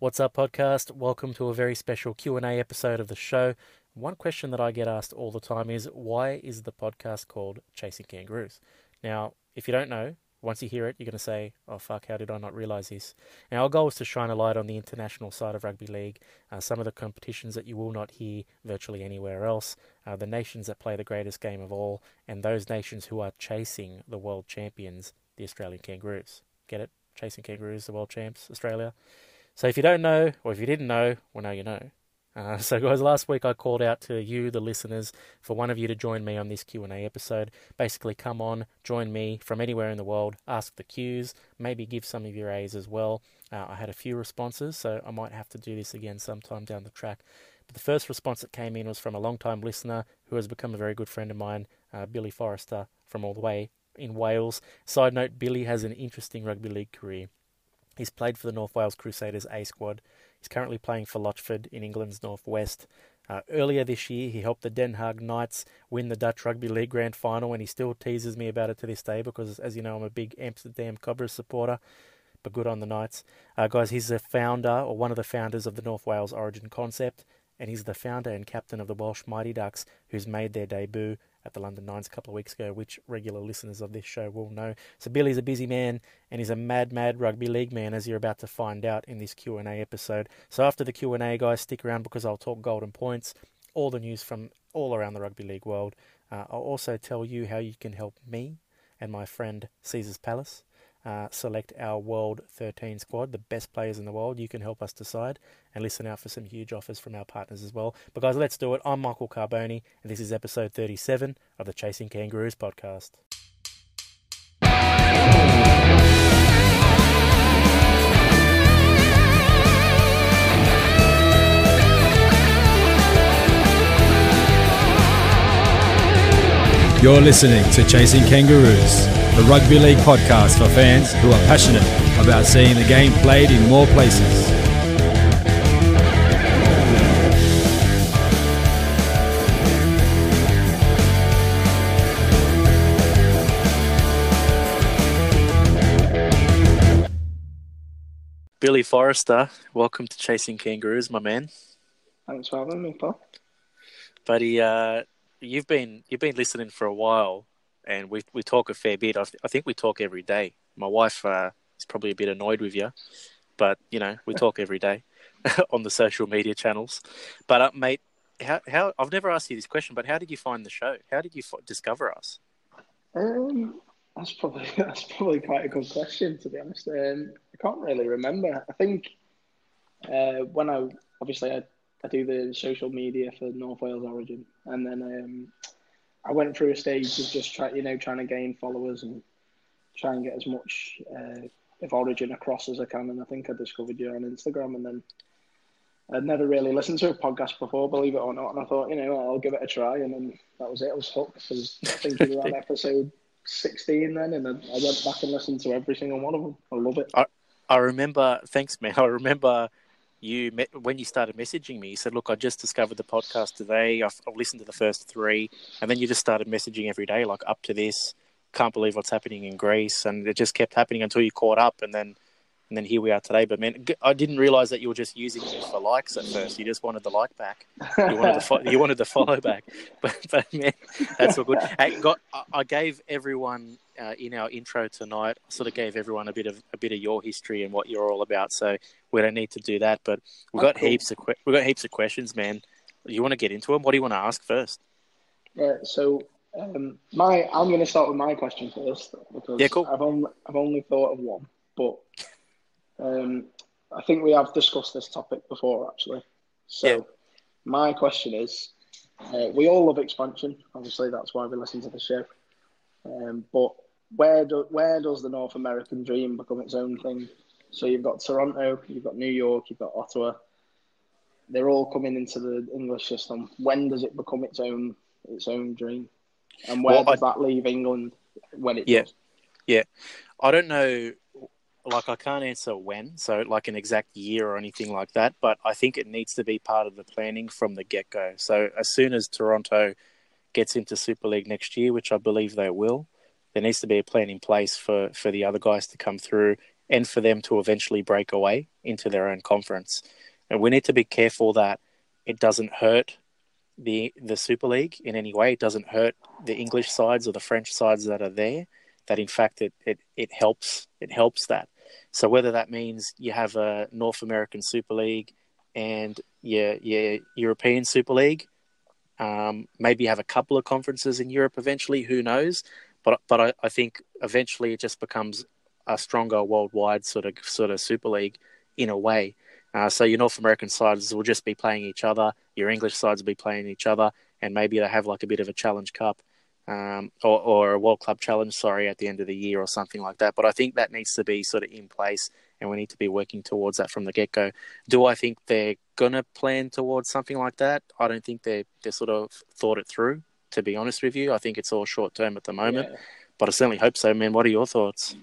What's up, podcast? Welcome to a very special Q and A episode of the show. One question that I get asked all the time is, why is the podcast called Chasing Kangaroos? Now, if you don't know, once you hear it, you're going to say, oh fuck, how did I not realise this? Now, our goal is to shine a light on the international side of rugby league, uh, some of the competitions that you will not hear virtually anywhere else, uh, the nations that play the greatest game of all, and those nations who are chasing the world champions, the Australian Kangaroos. Get it? Chasing Kangaroos, the world champs, Australia. So if you don't know, or if you didn't know, well, now you know. Uh, so, guys, last week I called out to you, the listeners, for one of you to join me on this Q and A episode. Basically, come on, join me from anywhere in the world, ask the Qs, maybe give some of your A's as well. Uh, I had a few responses, so I might have to do this again sometime down the track. But the first response that came in was from a long-time listener who has become a very good friend of mine, uh, Billy Forrester, from all the way in Wales. Side note: Billy has an interesting rugby league career. He's played for the North Wales Crusaders A squad. He's currently playing for Latchford in England's Northwest. Uh, earlier this year, he helped the Den Haag Knights win the Dutch Rugby League Grand Final, and he still teases me about it to this day because, as you know, I'm a big Amsterdam Cobras supporter. But good on the Knights. Uh, guys, he's the founder, or one of the founders of the North Wales Origin concept, and he's the founder and captain of the Welsh Mighty Ducks, who's made their debut at the London Nines a couple of weeks ago, which regular listeners of this show will know. So Billy's a busy man, and he's a mad, mad rugby league man, as you're about to find out in this Q and A episode. So after the Q and A, guys, stick around because I'll talk golden points, all the news from all around the rugby league world. Uh, I'll also tell you how you can help me and my friend Caesar's Palace uh, select our World 13 squad, the best players in the world. You can help us decide and listen out for some huge offers from our partners as well. But guys, let's do it. I'm Michael Carbone, and this is episode 37 of the Chasing Kangaroos podcast. You're listening to Chasing Kangaroos, the rugby league podcast for fans who are passionate about seeing the game played in more places. Billy Forrester, welcome to Chasing Kangaroos, my man. Thanks for having me, Paul. Buddy, uh, you've been you've been listening for a while, and we we talk a fair bit. I, th- I think we talk every day. My wife uh, is probably a bit annoyed with you, but you know we talk every day on the social media channels. But uh, mate, how how I've never asked you this question, but how did you find the show? How did you f- discover us? Um, that's probably that's probably quite a good question to be honest. Um, I can't really remember. I think uh, when I obviously I, I do the social media for North Wales Origin, and then um, I went through a stage of just try you know trying to gain followers and try and get as much uh, of Origin across as I can. And I think I discovered you on Instagram, and then I'd never really listened to a podcast before, believe it or not. And I thought, you know, I'll give it a try, and then that was it. I was hooked. I was thinking around episode 16 then, and I went back and listened to every single one of them. I love it. I, I remember, thanks, man. I remember you met, when you started messaging me. You said, "Look, I just discovered the podcast today. I've, I've listened to the first three, and then you just started messaging every day, like up to this. Can't believe what's happening in Greece, and it just kept happening until you caught up, and then." And then here we are today. But man, I didn't realize that you were just using me for likes at first. You just wanted the like back. You wanted the fo- you wanted the follow back. But, but man, that's all good. Hey, got I gave everyone uh, in our intro tonight. I sort of gave everyone a bit of a bit of your history and what you're all about. So we don't need to do that. But we've got Oh, cool. heaps of que- we've got heaps of questions, man. You want to get into them? What do you want to ask first? Right, so um, my I'm going to start with my question first because Yeah, cool. I've only I've only thought of one, but um, I think we have discussed this topic before actually. So Yeah. my question is, uh, we all love expansion. Obviously, that's why we listen to the show. Um, but where do where does the North American dream become its own thing? So you've got Toronto, you've got New York, you've got Ottawa. They're all coming into the English system. When does it become its own its own dream? And where Well, does that leave England when it Yeah. does? I don't know. Like I can't answer when, so like an exact year or anything like that. But I think it needs to be part of the planning from the get go. So as soon as Toronto gets into Super League next year, which I believe they will, there needs to be a plan in place for for the other guys to come through and for them to eventually break away into their own conference. And we need to be careful that it doesn't hurt the the Super League in any way. It doesn't hurt the English sides or the French sides that are there. That in fact it it, it helps it helps that. So whether that means you have a North American Super League and your your European Super League, um, maybe have a couple of conferences in Europe eventually. Who knows? But but I, I think eventually it just becomes a stronger worldwide sort of sort of Super League in a way. Uh, so your North American sides will just be playing each other. Your English sides will be playing each other, and maybe they have like a bit of a Challenge Cup um, or, or, a World Club Challenge, sorry, at the end of the year or something like that. But I think that needs to be sort of in place, and we need to be working towards that from the get go. Do I think they're gonna plan towards something like that? I don't think they they sort of thought it through. To be honest with you, I think it's all short term at the moment. Yeah. But I certainly hope so, man. What are your thoughts?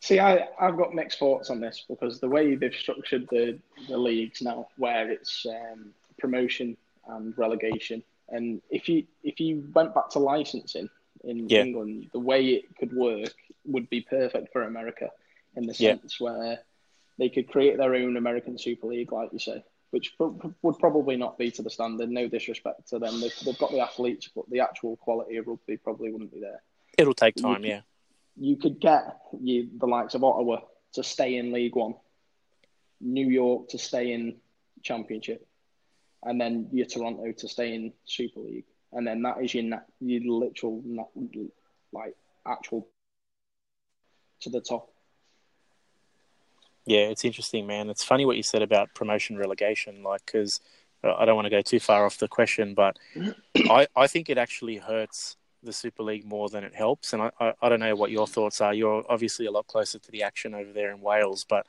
See, I, I've got mixed thoughts on this because the way they've structured the, the leagues now, where it's um, promotion and relegation, and if you if you went back to licensing in yeah. England, the way it could work would be perfect for America in the sense yeah. where they could create their own American Super League, like you say, which would probably not be to the standard. No disrespect to them, they've, they've got the athletes, but the actual quality of rugby probably wouldn't be there. It'll take time, yeah you could get you the likes of Ottawa to stay in League One, New York to stay in Championship, and then your Toronto to stay in Super League, and then that is your your literal like actual to the top. Yeah, it's interesting, man. It's funny what you said about promotion relegation, like because I don't want to go too far off the question, but I I think it actually hurts the Super League more than it helps. And I, I, I, don't know what your thoughts are. You're obviously a lot closer to the action over there in Wales, but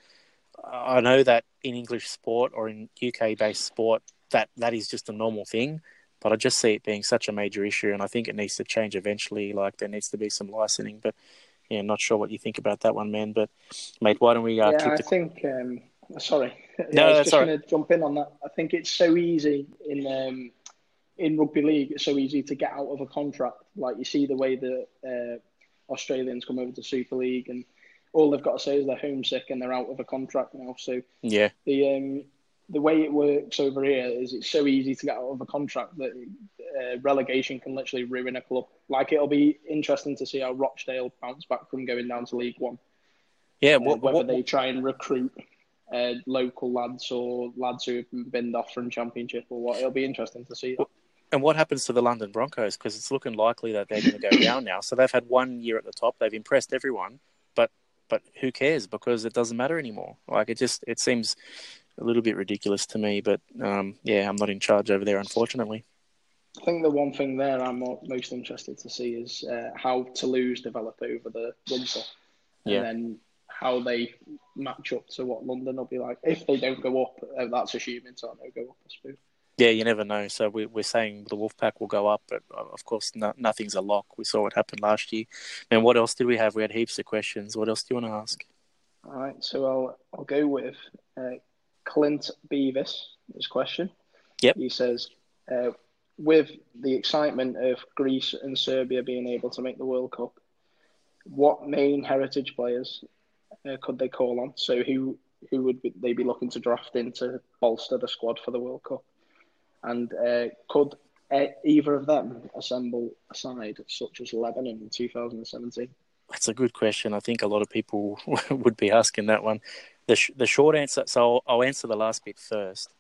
I know that in English sport or in UK based sport, that, that is just a normal thing. But I just see it being such a major issue, and I think it needs to change eventually. Like there needs to be some licensing, but yeah, not sure what you think about that one, man. But mate, why don't we? Uh, yeah, I the... think. Um, sorry, yeah, no, I was just going to jump in on that. I think it's so easy in um, in rugby league, it's so easy to get out of a contract. Like you see the way that uh, Australians come over to Super League, and all they've got to say is they're homesick and they're out of a contract now. So yeah, the um, the way it works over here is it's so easy to get out of a contract that uh, relegation can literally ruin a club. Like it'll be interesting to see how Rochdale bounce back from going down to League One. Yeah, uh, whether what, they try and recruit uh, local lads or lads who have been off from Championship or what. It'll be interesting to see. That. And what happens to the London Broncos? Because it's looking likely that they're going to go down now. So they've had one year at the top. They've impressed everyone, but but who cares? Because it doesn't matter anymore. Like it just it seems a little bit ridiculous to me. But um, yeah, I'm not in charge over there, unfortunately. I think the one thing there I'm most interested to see is uh, how Toulouse develop over the winter, and yeah. then how they match up to what London will be like. If they don't go up, uh, that's assuming so they go up, I suppose. Yeah, you never know. So we, we're saying the Wolfpack will go up, but uh, of course, no, nothing's a lock. We saw what happened last year. And what else did we have? We had heaps of questions. What else do you want to ask? All right, so I'll I'll go with uh, Clint Beavis. This question. Yep. He says, uh, with the excitement of Greece and Serbia being able to make the World Cup, what main heritage players uh, could they call on? So who who would they be looking to draft in to bolster the squad for the World Cup? And uh, could uh, either of them assemble a side such as Lebanon in 2017? That's a good question. I think a lot of people would be asking that one. The, sh- the short answer, so I'll, I'll, answer the last bit first.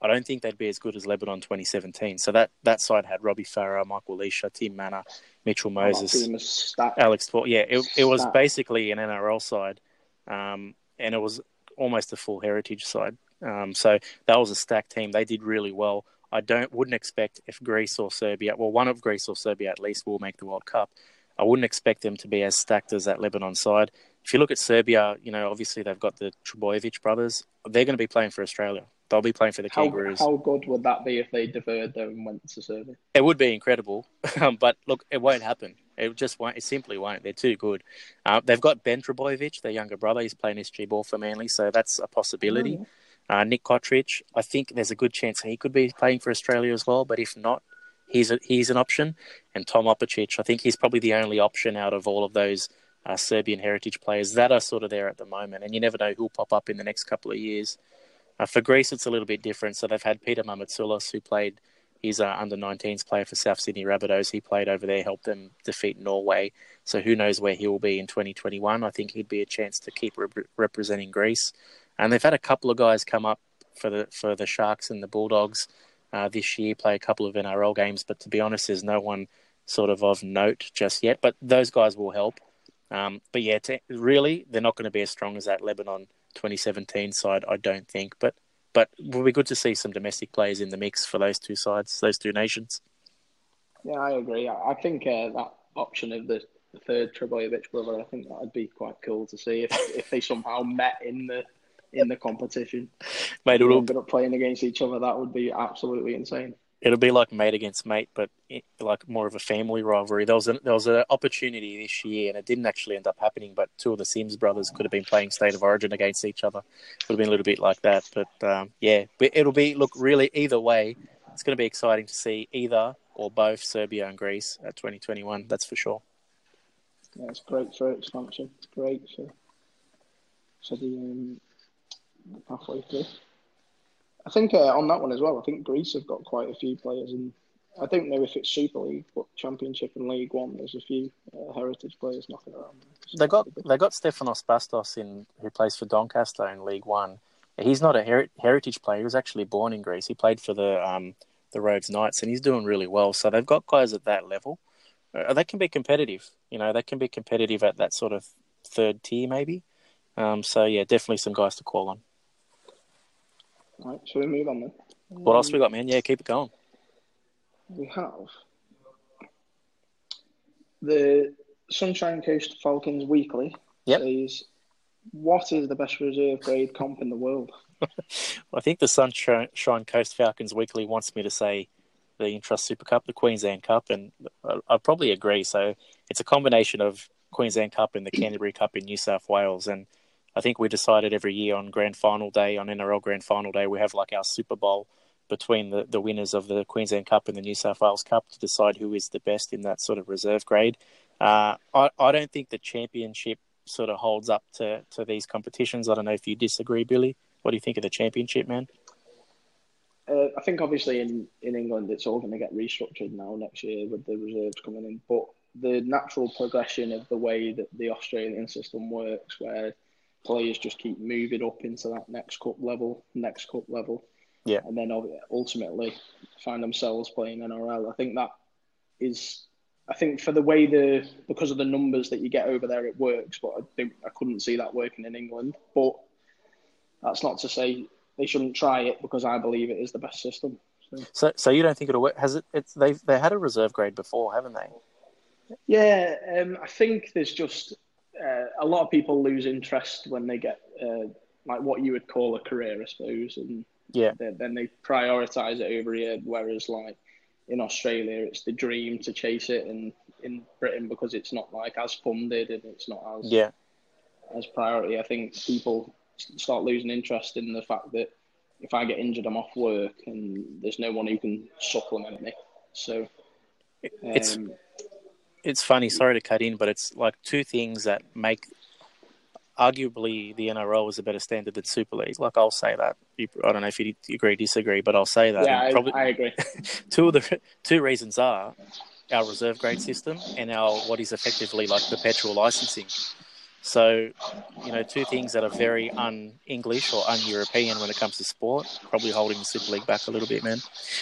I don't think they'd be as good as Lebanon 2017. So that, that side had Robbie Farah, Michael Lichaa, Tim Mannah, Mitchell oh, Moses, Alex Ford. Yeah, it, it was basically an NRL side, um, and it was almost a full heritage side. Um, so that was a stacked team. They did really well. I don't wouldn't expect if Greece or Serbia, well, one of Greece or Serbia at least will make the World Cup. I wouldn't expect them to be as stacked as that Lebanon side. If you look at Serbia, you know, obviously they've got the Trbojevic brothers. They're going to be playing for Australia. They'll be playing for the Kangaroos. How, how good would that be if they deferred them and went to Serbia? It would be incredible, but look, it won't happen. It just won't. It simply won't. They're too good. Uh, they've got Ben Trbojevic, their younger brother. He's playing SG ball for Manly, so that's a possibility. Oh, uh, Nick Cotric, I think there's a good chance he could be playing for Australia as well, but if not, he's a, he's an option. And Tom Opacic, I think he's probably the only option out of all of those uh, Serbian heritage players that are sort of there at the moment, and you never know who'll pop up in the next couple of years. Uh, for Greece, it's a little bit different. So they've had Peter Mamoutsoulas, who played, he's an under 19s player for South Sydney Rabbitohs. He played over there, helped them defeat Norway. So who knows where he will be in 2021. I think he'd be a chance to keep rep- representing Greece. And they've had a couple of guys come up for the for the Sharks and the Bulldogs uh, this year, play a couple of NRL games. But to be honest, there's no one sort of of note just yet. But those guys will help. Um, but yeah, to, really, they're not going to be as strong as that Lebanon 2017 side, I don't think. But but it will be good to see some domestic players in the mix for those two sides, those two nations. Yeah, I agree. I think uh, that option of the, the third Trbojevic brother, I think that would be quite cool to see if, if they somehow met in the in the competition. Mate, it'll ended up playing against each other. That would be absolutely insane it'll be like mate against mate, but like more of a family rivalry. There was a, there was an opportunity this year, and it didn't actually end up happening. But two of the Sims brothers could have been playing State of Origin against each other. Would have been a little bit like that. But um, yeah, but it'll be look really either way. It's going to be exciting to see either or both Serbia and Greece at 2021. That's for sure. Yeah, it's great for expansion. It's great for for the um, pathway through. I think uh, on that one as well. I think Greece have got quite a few players, and I don't know if it's Super League, but Championship and League One. There's a few uh, heritage players knocking around. They got they got Stefanos Bastas in who plays for Doncaster in League One. He's not a her- heritage player. He was actually born in Greece. He played for the um, the Rhodes Knights, and he's doing really well. So they've got guys at that level. Uh, they can be competitive. You know, they can be competitive at that sort of third tier, maybe. Um, so yeah, definitely some guys to call on. Right, shall we move on then? What else we got, man? Yeah, keep it going. We have the Sunshine Coast Falcons Weekly yep. says, "What is the best reserve grade comp in the world?" I think the Sunshine Coast Falcons Weekly wants me to say the Intrust Super Cup, the Queensland Cup, and I probably agree. So it's a combination of Queensland Cup and the Canterbury Cup in New South Wales, and I think we decided every year on Grand Final Day, on NRL Grand Final Day, we have like our Super Bowl between the, the winners of the Queensland Cup and the New South Wales Cup to decide who is the best in that sort of reserve grade. Uh, I, I don't think the championship sort of holds up to, to these competitions. I don't know if you disagree, Billy. What do you think of the championship, man? Uh, I think obviously in, in England it's all going to get restructured now next year with the reserves coming in. But the natural progression of the way that the Australian system works, where players just keep moving up into that next cup level, next cup level. Yeah. And then ultimately find themselves playing NRL. I think that is, I think for the way the, because of the numbers that you get over there, it works, but I think I couldn't see that working in England. But that's not to say they shouldn't try it because I believe it is the best system. So, so, so you don't think it'll work? Has it? It's they've they had a reserve grade before, haven't they? Yeah, um, I think there's just uh, a lot of people lose interest when they get uh, like what you would call a career, I suppose, and yeah, they, then they prioritize it over here. Whereas like in Australia, it's the dream to chase it, and in Britain because it's not like as funded and it's not as yeah as priority. I think people start losing interest in the fact that if I get injured, I'm off work, and there's no one who can supplement me. So um, it's it's funny. Sorry to cut in, but it's like two things that make arguably the NRL is a better standard than Super League. Like I'll say that. I don't know if you agree, disagree, but I'll say that. Yeah, I, probably, I agree. two of the two reasons are our reserve grade system and our what is effectively like perpetual licensing. So, you know, two things that are very un-English or un-European when it comes to sport, probably holding the Super League back a little bit, man.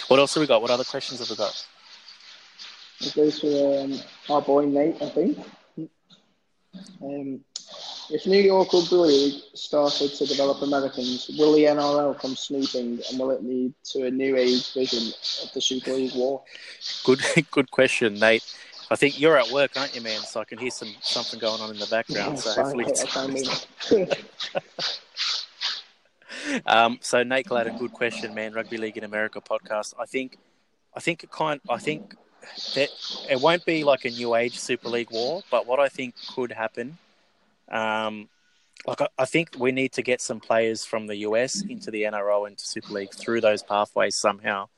What else have we got? What other questions have we got? It goes to um, our boy Nate, I think. Um, if New York Rugby League started to develop Americans, will the NRL come snooping and will it lead to a new age vision of the Super League war? Good, good question, Nate. I think you're at work, aren't you, man? So I can hear some something going on in the background. Yeah, so hopefully, it's... um, so Nate Gladden, good question, man. Rugby League in America podcast. I think, I think it kind. I think that it won't be like a new age Super League war, but what I think could happen, um, like I, I think we need to get some players from the US into the NRL into Super League through those pathways somehow.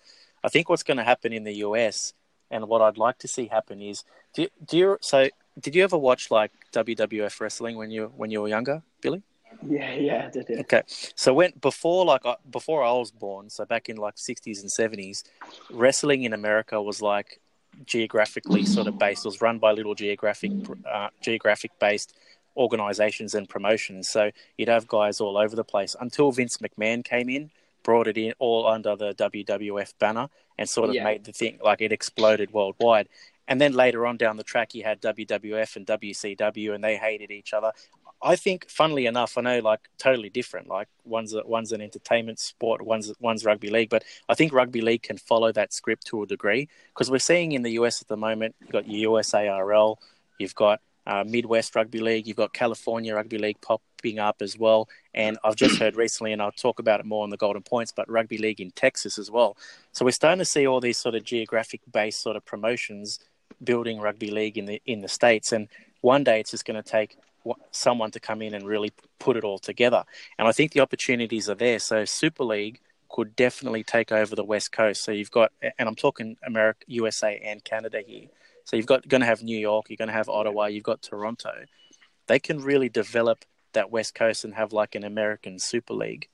I think what's going to happen in the US, and what I'd like to see happen is, do, do you so did you ever watch like WWF wrestling when you when you were younger, Billy? Yeah, yeah, I did. Yeah. Okay, so when before like I- before I was born, so back in like sixties and seventies, wrestling in America was like geographically sort of based. It was run by little geographic uh, geographic based organizations and promotions. So you'd have guys all over the place until Vince McMahon came in, brought it in all under the WWF banner, and sort of Yeah. made the thing like it exploded worldwide. And then later on down the track, you had WWF and WCW, and they hated each other. I think, funnily enough, I know like totally different. Like one's a, one's an entertainment sport, one's one's rugby league, but I think rugby league can follow that script to a degree because we're seeing in the US at the moment, you've got USARL, you've got uh, Midwest Rugby League, you've got California Rugby League popping up as well, and I've just heard recently, and I'll talk about it more on the Golden Points, but rugby league in Texas as well. So we're starting to see all these sort of geographic based sort of promotions building rugby league in the in the states, and one day it's just going to take someone to come in and really put it all together. And I think the opportunities are there. So Super League could definitely take over the West Coast. So you've got, and I'm talking America, USA, and Canada here. So you've got going to have New York, you're going to have Ottawa, you've got Toronto. They can really develop that West Coast and have like an American Super League.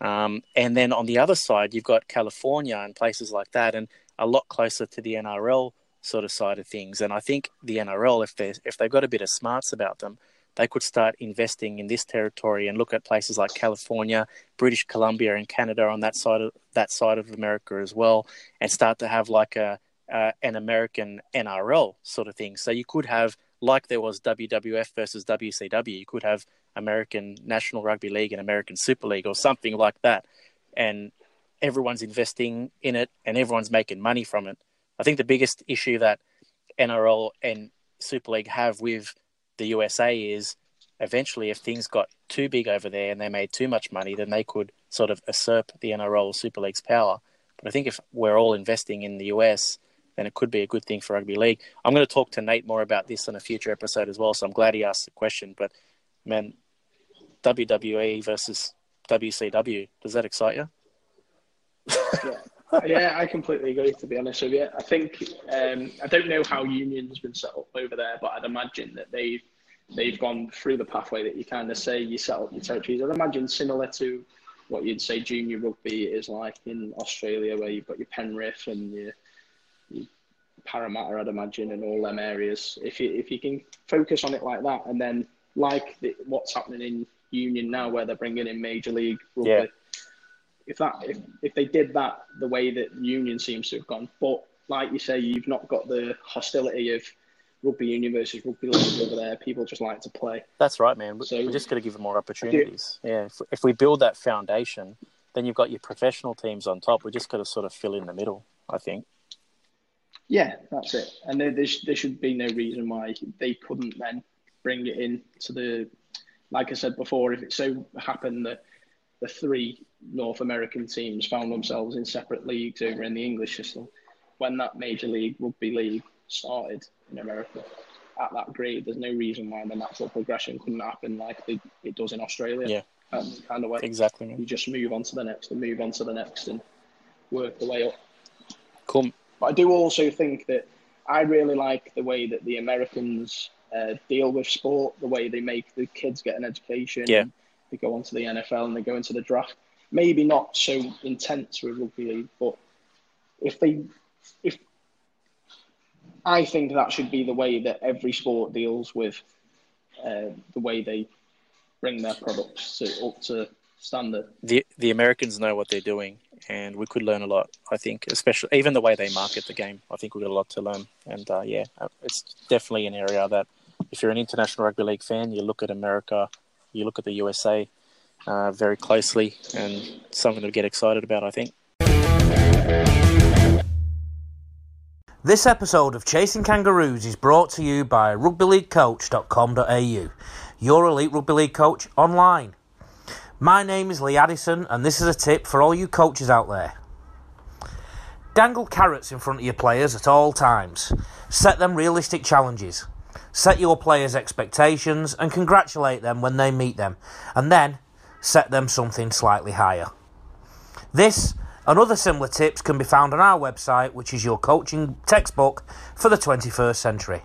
Um, and then on the other side, you've got California and places like that, and a lot closer to the NRL sort of side of things. And I think the NRL, if they if they've got a bit of smarts about them, they could start investing in this territory and look at places like California, British Columbia, and Canada on that side of that side of America as well, and start to have like a uh, an American NRL sort of thing. So you could have like there was WWF versus WCW, you could have American National Rugby League and American Super League or something like that, and everyone's investing in it and everyone's making money from it. I think the biggest issue that NRL and Super League have with the USA is eventually if things got too big over there and they made too much money, then they could sort of usurp the NRL Super League's power. But I think if we're all investing in the US, then it could be a good thing for rugby league. I'm going to talk to Nate more about this in a future episode as well, so I'm glad he asked the question. But man, WWE versus WCW, does that excite you? yeah. yeah, I completely agree. To be honest with you, I think um, I don't know how union's been set up over there, but I'd imagine that they've they've gone through the pathway that you kind of say you set up your territories. I'd imagine similar to what you'd say junior rugby is like in Australia, where you've got your Penrith and your, your Parramatta, I'd imagine, and all them areas. If you if you can focus on it like that, and then like the, what's happening in Union now, where they're bringing in Major League Rugby. Yeah. If that if, if they did that the way that Union seems to have gone, but like you say, you've not got the hostility of rugby union versus rugby league over there. People just like to play. That's right, man. So- We're just going to give them more opportunities. Yeah, if, if we build that foundation, then you've got your professional teams on top. We just got to sort of fill in the middle, I think. Yeah, that's it. And there, there, there should be no reason why they couldn't then bring it in to the, like I said before, if it so happened that the three North American teams found themselves in separate leagues over in the English system, when that Major League Rugby League started in America at that grade, there's no reason why the natural progression couldn't happen like it, it does in Australia. Yeah. That's kind of way Exactly, you just move on to the next and move on to the next and work the way up. Cool. But I do also think that I really like the way that the Americans uh, deal with sport, the way they make the kids get an education. Yeah. They go on to the NFL and they go into the draft. Maybe not so intense with rugby league, but if they, if I think that should be the way that every sport deals with uh, the way they bring their products to, up to standard. The the Americans know what they're doing, and we could learn a lot. I think, especially even the way they market the game. I think we've got a lot to learn. And uh, yeah, uh, it's definitely an area that if you're an international rugby league fan, you look at America, you look at the USA uh, very closely, and something to get excited about. I think. This episode of Chasing Kangaroos is brought to you by rugbyleaguecoach.com.au, your elite rugby league coach online. My name is Lee Addison, and this is a tip for all you coaches out there. Dangle carrots in front of your players at all times. Set them realistic challenges. Set your players' expectations and congratulate them when they meet them, and then set them something slightly higher. This and other similar tips can be found on our website, which is your coaching textbook for the 21st century.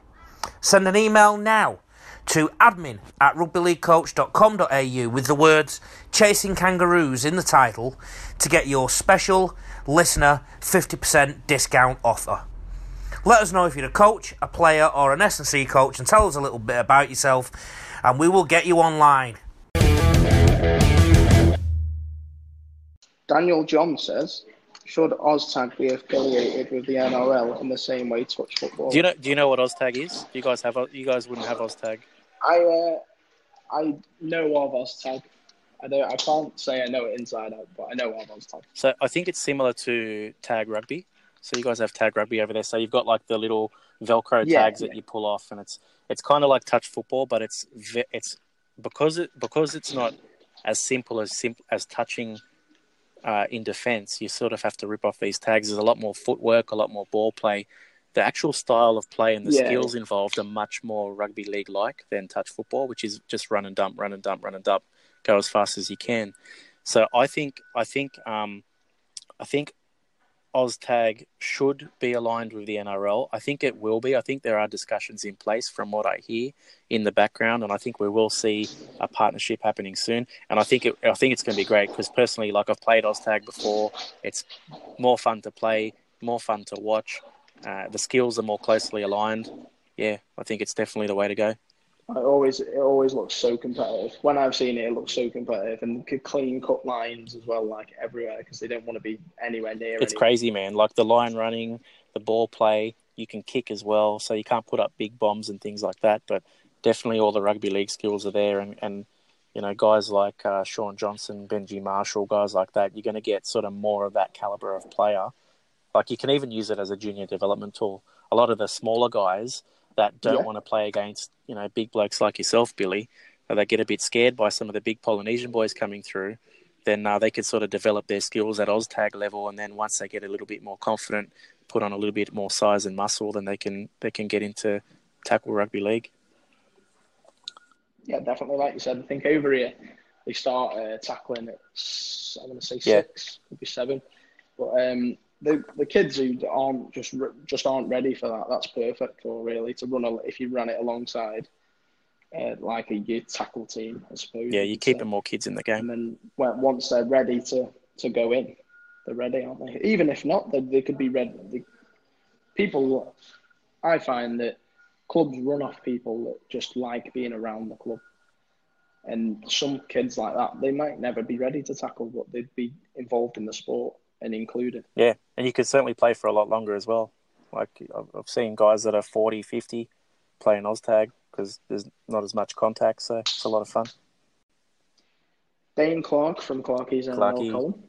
Send an email now to admin at rugbyleaguecoach.com.au with the words Chasing Kangaroos in the title to get your special listener 50% discount offer. Let us know if you're a coach, a player, or an S&C coach and tell us a little bit about yourself and we will get you online. Daniel John says, should OzTag be affiliated with the NRL in the same way touch football? Do you know? Do you know what OzTag is? You guys have? You guys wouldn't have OzTag. I uh, I know of OzTag. I don't. I can't say I know it inside out, but I know of OzTag. So I think it's similar to Tag Rugby. So you guys have Tag Rugby over there. So you've got like the little Velcro Yeah, tags yeah. that you pull off, and it's it's kind of like touch football, but it's it's because it because it's not as simple as simple as touching uh, in defence. You sort of have to rip off these tags. There's a lot more footwork, a lot more ball play. The actual style of play and the Yeah. skills involved are much more rugby league like than touch football, which is just run and dump, run and dump, run and dump, go as fast as you can. So I think I think um, I think OzTag should be aligned with the NRL. I think it will be. I think there are discussions in place from what I hear in the background, and I think we will see a partnership happening soon. And I think it, I think it's going to be great because personally, like I've played OzTag before, it's more fun to play, more fun to watch. Uh, the skills are more closely aligned. Yeah, I think it's definitely the way to go. It always it always looks so competitive. When I've seen it, it looks so competitive and clean cut lines as well, like everywhere, because they don't want to be anywhere near. It's anyone. crazy, man. Like the line running, the ball play, you can kick as well, so you can't put up big bombs and things like that. But definitely, all the rugby league skills are there, and, and you know, guys like uh, Shaun Johnson, Benji Marshall, guys like that, you're going to get sort of more of that caliber of player. Like you can even use it as a junior development tool. A lot of the smaller guys that don't Yeah. want to play against, you know, big blokes like yourself, Billy, or they get a bit scared by some of the big Polynesian boys coming through then uh, they could sort of develop their skills at OzTag level, and then once they get a little bit more confident, put on a little bit more size and muscle, then they can they can get into tackle rugby league. Yeah, definitely. Like you said, I think over here they start uh, tackling at I'm going to say Yeah. six, could be seven, but um, the the kids who aren't just just aren't ready for that. That's perfect for really to run a, if you run it alongside uh, like a youth tackle team, I suppose. Yeah, you could keep say. more kids in the game. and then once they're ready to, to go in, they're ready, aren't they? Even if not, they, they could be ready. They, people, I find that clubs run off people that just like being around the club. And some kids like that, they might never be ready to tackle, but they'd be involved in the sport and included. Yeah, and you could certainly play for a lot longer as well. Like I've, I've seen guys that are 40, 50 playing OzTag because there's not as much contact, so it's a lot of fun. Dane Clark from Clarky's NRL column.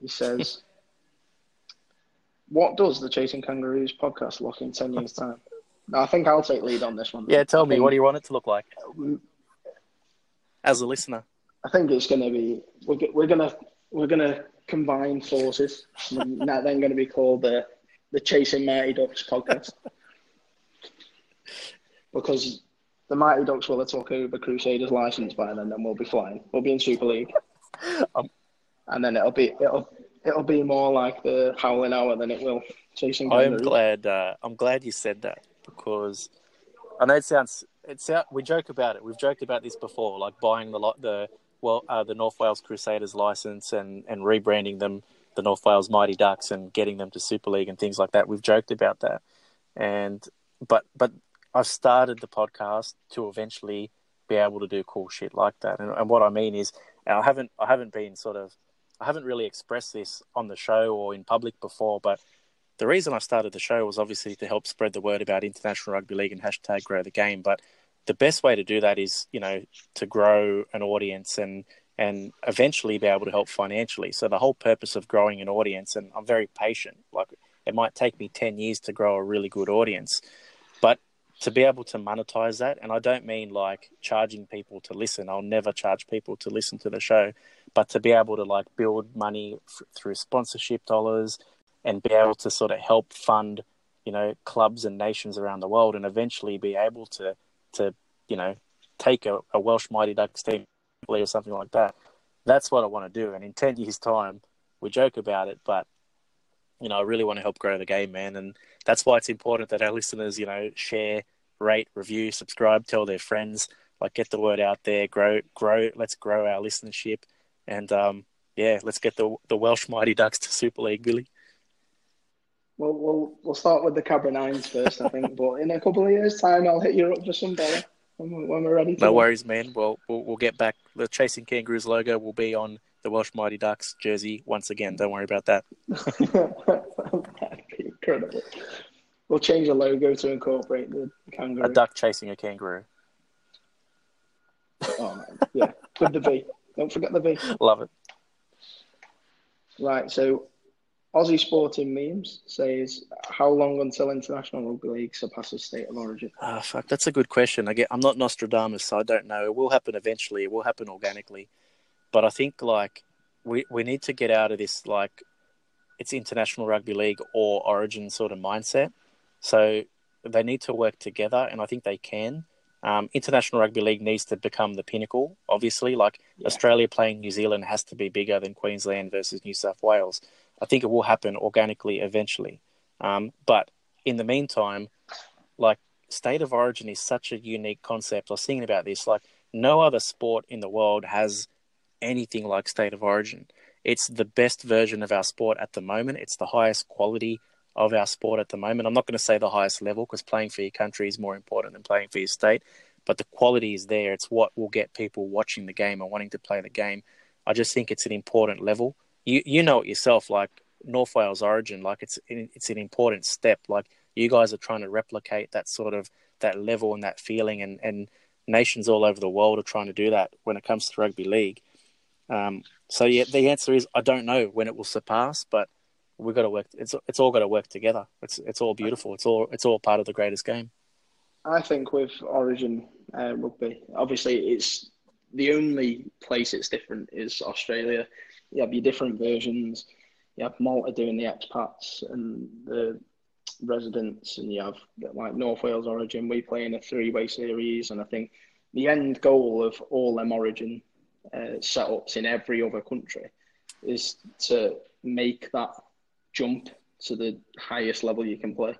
He says, "What does the Chasing Kangaroos podcast look in ten years' time?" I think I'll take lead on this one. Yeah, tell I me, think, what do you want it to look like Mm, as a listener? I think it's going to be we're, we're gonna we're gonna combine forces. and that then going to be called the the Chasing Mighty Ducks podcast because the Mighty Ducks will have took over Crusaders license by then, and we'll be flying. We'll be in Super League, Um, and then it'll be it'll it'll be more like the Howling Hour than it will Chasing I am Kangaroos. glad. Uh, I'm glad you said that because I know it sounds. it's out. we joke about it. We've joked about this before, like buying the lot the well uh, the North Wales Crusaders license and and rebranding them the North Wales Mighty Ducks and getting them to Super League and things like that. We've joked about that, and but but I've started the podcast to eventually be able to do cool shit like that. And, and what I mean is, I haven't I haven't been sort of I haven't really expressed this on the show or in public before, but the reason I started the show was obviously to help spread the word about International Rugby League and hashtag grow the game. But the best way to do that is, you know, to grow an audience and and eventually be able to help financially. So the whole purpose of growing an audience, and I'm very patient. Like it might take me ten years to grow a really good audience, but to be able to monetize that, and I don't mean like charging people to listen. I'll never charge people to listen to the show, but to be able to like build money f- through sponsorship dollars and be able to sort of help fund, you know, clubs and nations around the world, and eventually be able to to you know take a, a Welsh Mighty Ducks team or something like that. That's what I want to do. And in ten years' time, we joke about it, but you know, I really want to help grow the game, man. And that's why it's important that our listeners, you know, share rate, review, subscribe, tell their friends, like get the word out there, grow, grow. Let's grow our listenership, and um, yeah, let's get the the Welsh Mighty Ducks to Super League, Billy. Well, we'll we'll start with the Cabra Nines first, I think. but in a couple of years' time, I'll hit you up for some better when, when we're ready. No worries, man. Well, we'll we'll get back. The Chasing Kangaroos logo will be on the Welsh Mighty Ducks jersey once again. Don't worry about that. That'd be incredible. We'll change the logo to incorporate the kangaroo. A duck chasing a kangaroo. Oh man, yeah, with the B. Don't forget the B. Love it. Right, so Aussie Sporting Memes says, "How long until international rugby league surpasses state of origin?" Ah, fuck, that's a good question. I get, I'm not Nostradamus, so I don't know. It will happen eventually. It will happen organically, but I think like we we need to get out of this like it's international rugby league or origin sort of mindset. So they need to work together, and I think they can. Um, international rugby league needs to become the pinnacle. Obviously, like Yeah. Australia playing New Zealand has to be bigger than Queensland versus New South Wales. I think it will happen organically eventually. Um, but in the meantime, like state of origin is such a unique concept. I was thinking about this. Like no other sport in the world has anything like state of origin. It's the best version of our sport at the moment. It's the highest quality of our sport at the moment. I'm not going to say the highest level because playing for your country is more important than playing for your state, but the quality is there. It's what will get people watching the game and wanting to play the game. I just think it's an important level. You you know it yourself, like North Wales Origin, like it's it's an important step. Like you guys are trying to replicate that sort of that level and that feeling, and and nations all over the world are trying to do that when it comes to rugby league. Um, so yeah, the answer is I don't know when it will surpass, but we've got to work. It's it's all got to work together. It's it's all beautiful. It's all it's all part of the greatest game. I think with Origin uh, rugby, obviously it's the only place it's different is Australia. You have your different versions. You have Malta doing the expats and the residents, and you have like North Wales Origin. We play in a three-way series, and I think the end goal of all them Origin uh, setups in every other country is to make that jump to the highest level you can play.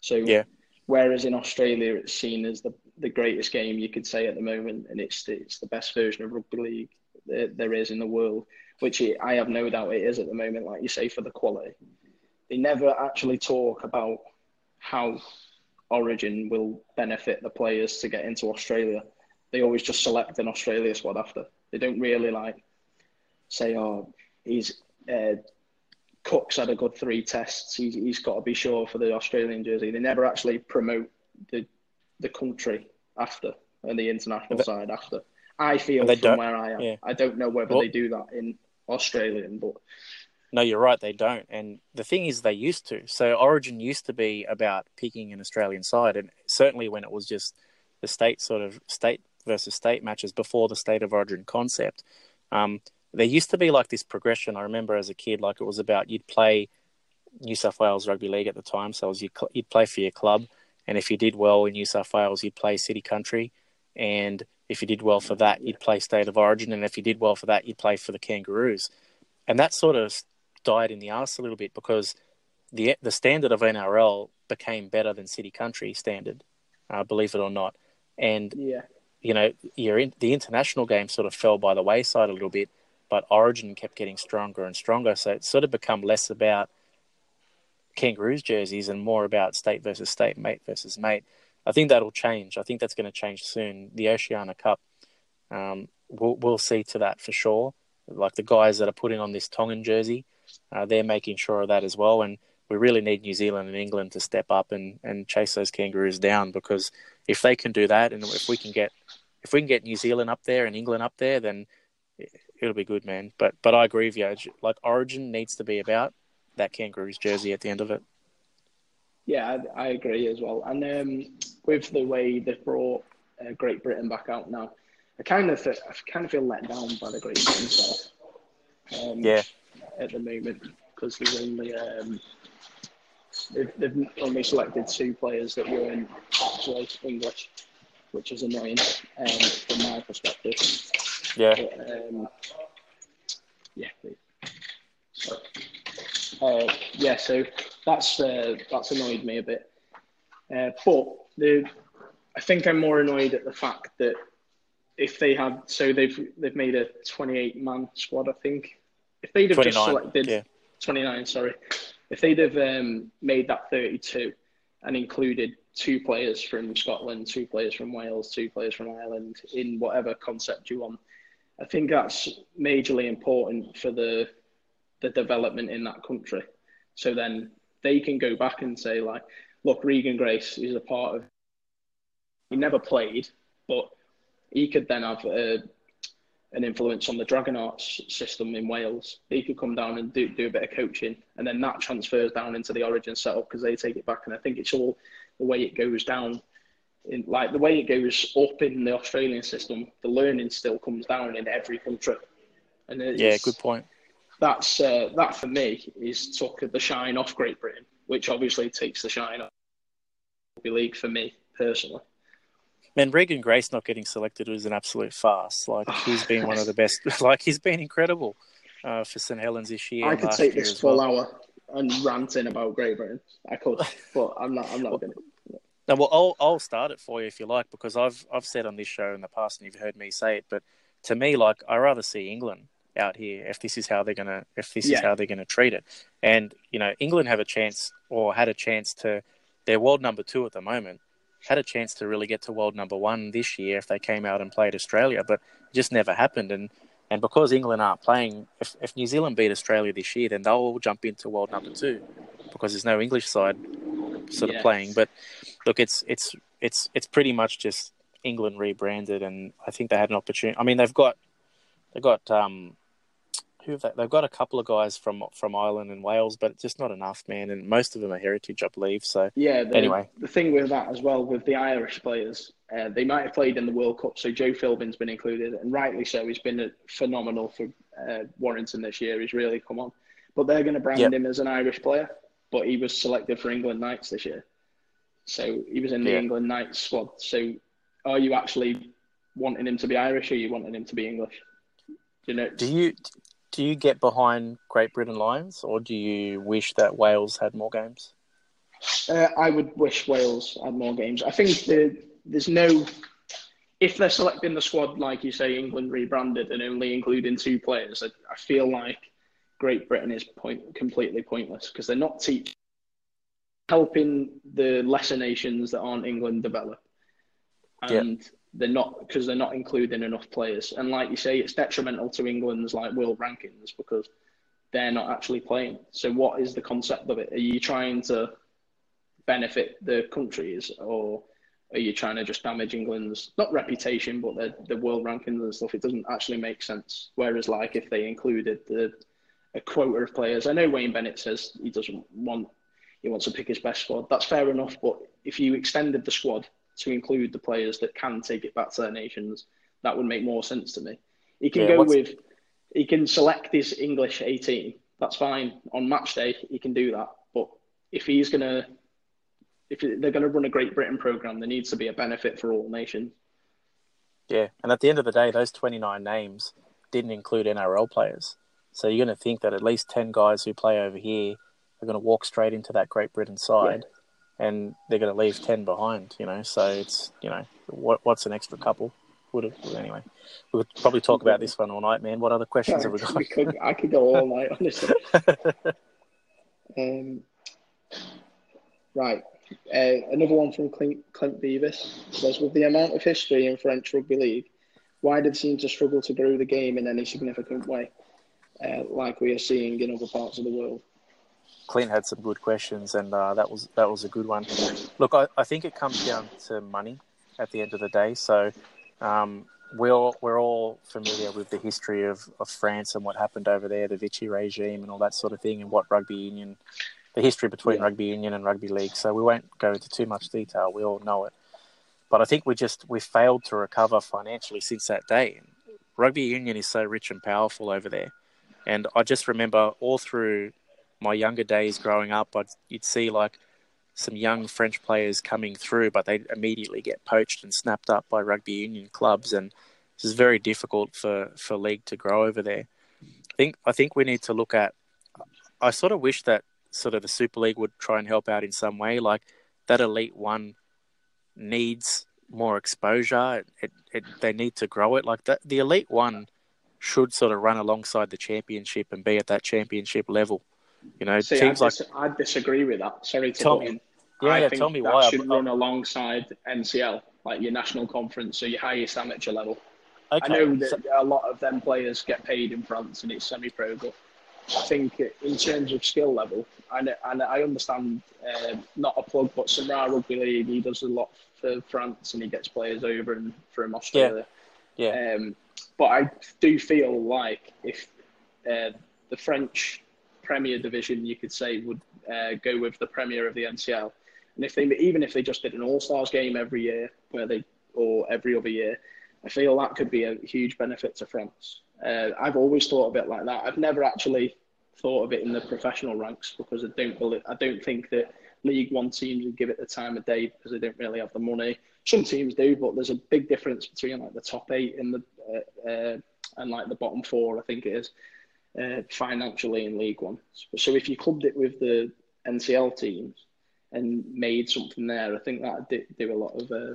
So Yeah. Whereas in Australia, it's seen as the, the greatest game you could say at the moment, and it's the, it's the best version of rugby league there, there is in the world, which it, I have no doubt it is at the moment. Like you say, for the quality, they never actually talk about how Origin will benefit the players to get into Australia. They always just select an Australia squad after. They don't really like say, "Oh, he's uh, Cook's had a good three tests. He's, he's got to be sure for the Australian jersey. They never actually promote the the country after and the international They- side after. I feel from where I am. yeah. I don't know whether they do that in Australian, but No, you're right. They don't. And the thing is, they used to. So Origin used to be about picking an Australian side, and certainly when it was just the state sort of state versus state matches before the state of origin concept. Um, there used to be like this progression. I remember as a kid, like it was about you'd play New South Wales Rugby League at the time, so was you you'd play for your club, and if you did well in New South Wales, you'd play City Country, and if you did well for that, you'd play State of Origin, and if you did well for that, you'd play for the Kangaroos, and that sort of died in the arse a little bit because the the standard of NRL became better than City Country standard, uh, believe it or not, and yeah, you know, in, the international game sort of fell by the wayside a little bit, but Origin kept getting stronger and stronger. So it's sort of become less about Kangaroos jerseys and more about state versus state, mate versus mate. I think that'll change. I think that's going to change soon. The Oceania Cup, um, we'll, we'll see to that for sure. Like the guys that are putting on this Tongan jersey, uh, they're making sure of that as well. And we really need New Zealand and England to step up and, and chase those kangaroos down because if they can do that, and if we can get if we can get New Zealand up there and England up there, then it'll be good, man. But but I agree with you. Like Origin needs to be about that kangaroos jersey at the end of it. Yeah, I, I agree as well. And um, with the way they've brought uh, Great Britain back out now, I kind of I kind of feel let down by the Great Britain side. Um, Yeah. at the moment because there's only um, they've, they've only selected two players that were in actually English, which is annoying um, from my perspective. Yeah, But, um, yeah, please. So, uh, yeah, so that's uh, that's annoyed me a bit. Uh, but the I think I'm more annoyed at the fact that if they had, so they've they've made a 28 man squad, I think. If they'd have just selected yeah. 29, sorry, if they'd have um, made that 32 and included two players from Scotland, two players from Wales, two players from Ireland in whatever concept you want, I think that's majorly important for the the development in that country. So then they can go back and say like, look, Regan Grace is a part of. He never played, but he could then have a, an influence on the Dragon Arts system in Wales. He could come down and do, do a bit of coaching, and then that transfers down into the Origin setup because they take it back. And I think it's all the way it goes down. In, like the way it goes up in the Australian system, the learning still comes down in every country. And it's, Yeah, good point. That's uh, that for me is took the shine off Great Britain, which obviously takes the shine off rugby league for me personally. Man, Regan Grace not getting selected was an absolute farce. Like he's been one of the best. Like he's been incredible uh, for St Helens this year. I could take this full well. hour and rant in about Great Britain. I could, but I'm not. I'm not going to. No, well, I'll I'll start it for you if you like because I've I've said on this show in the past and you've heard me say it, but to me, like I rather see England out here if this is how they're gonna if this is how they're gonna treat it, and you know England have a chance or had a chance to they're world number two at the moment, had a chance to really get to world number one this year if they came out and played Australia, but it just never happened and. And because England aren't playing, if, if New Zealand beat Australia this year, then they'll all jump into world number two because there's no English side sort of playing. But look, it's it's it's it's pretty much just England rebranded, and I think they had an opportunity. I mean, they've got they've got um, who have they? They've got a couple of guys from from Ireland and Wales, but just not enough, man. And most of them are heritage, I believe. So Yeah. The, Anyway. the thing with that as well with the Irish players, uh, they might have played in the World Cup. So Joe Philbin's been included, and rightly so. He's been phenomenal for uh, Warrington this year. He's really come on. But they're going to brand Yep. him as an Irish player. But he was selected for England Knights this year, so he was in the Yeah. England Knights squad. So are you actually wanting him to be Irish, or are you wanting him to be English? Do you know? do you do you get behind Great Britain Lions, or do you wish that Wales had more games? Uh, I would wish Wales had more games. I think the, there's no. If they're selecting the squad, like you say, England rebranded and only including two players, I, I feel like Great Britain is point, completely pointless because they're not teaching, helping the lesser nations that aren't England develop, and they're not because they're not including enough players. And like you say, it's detrimental to England's like world rankings because they're not actually playing. So what is the concept of it? Are you trying to benefit the countries, or are you trying to just damage England's not reputation, but the the world rankings and stuff? It doesn't actually make sense. Whereas, like if they included the a quota of players, I know Wayne Bennett says he doesn't want he wants to pick his best squad. That's fair enough, but if you extended the squad to include the players that can take it back to their nations, that would make more sense to me. He can Yeah, go what's- with he can select his English 18. That's fine. On match day, he can do that. But if he's going to, if they're going to run a Great Britain program, there needs to be a benefit for all nations. Yeah, and at the end of the day, those 29 names didn't include NRL players. So you're going to think that at least 10 guys who play over here are going to walk straight into that Great Britain side and they're going to leave 10 behind, you know. So it's, you know, what, what's an extra couple? Would have, anyway, we could probably talk about this one all night, man. What other questions have we got? We could, I could go all night, honestly. Um, right. Uh, another one from Clint, Clint Beavis says, with the amount of history in French rugby league, why did seem to struggle to grow the game in any significant way, uh, like we are seeing in other parts of the world? Clint had some good questions, and uh, that was that was a good one. Look, I, I think it comes down to money at the end of the day. So um, we're all, we're all familiar with the history of, of France and what happened over there, the Vichy regime, and all that sort of thing, and what rugby union, the history between Yeah. rugby union and rugby league. So we won't go into too much detail. We all know it, but I think we just we failed to recover financially since that day. Rugby union is so rich and powerful over there, and I just remember all through my younger days growing up, I'd, you'd see like some young French players coming through, but they immediately get poached and snapped up by rugby union clubs, and this is very difficult for, for league to grow over there. I think I think we need to look at. I sort of wish that sort of the Super League would try and help out in some way, like that Elite One needs more exposure. It, it, they need to grow it. Like the, the Elite One should sort of run alongside the championship and be at that championship level. You know, See, teams I, like I disagree with that. Sorry to Tell me-. Yeah, I yeah, think tell me that why. should run alongside NCL, like your national conference, so your highest amateur level. okay, I know that so- a lot of them players get paid in France and it's semi-pro, but I think in terms of skill level, and, and I understand um, not a plug, but Samra Rugby League, he does a lot for France and he gets players over and from Australia. yeah, Um, but I do feel like if uh, the French Premier Division, you could say, would uh, go with the Premier of the NCL, and if they even if they just did an All Stars game every year, where they or every other year, I feel that could be a huge benefit to France. Uh, I've always thought of it like that. I've never actually thought of it in the professional ranks because I don't believe, I don't think that League One teams would give it the time of day because they don't really have the money. Some teams do, but there's a big difference between like the top eight and the uh, uh, and like the bottom four. I think it is uh, financially in League One. So if you clubbed it with the NCL teams and made something there, I think that would do a lot of uh,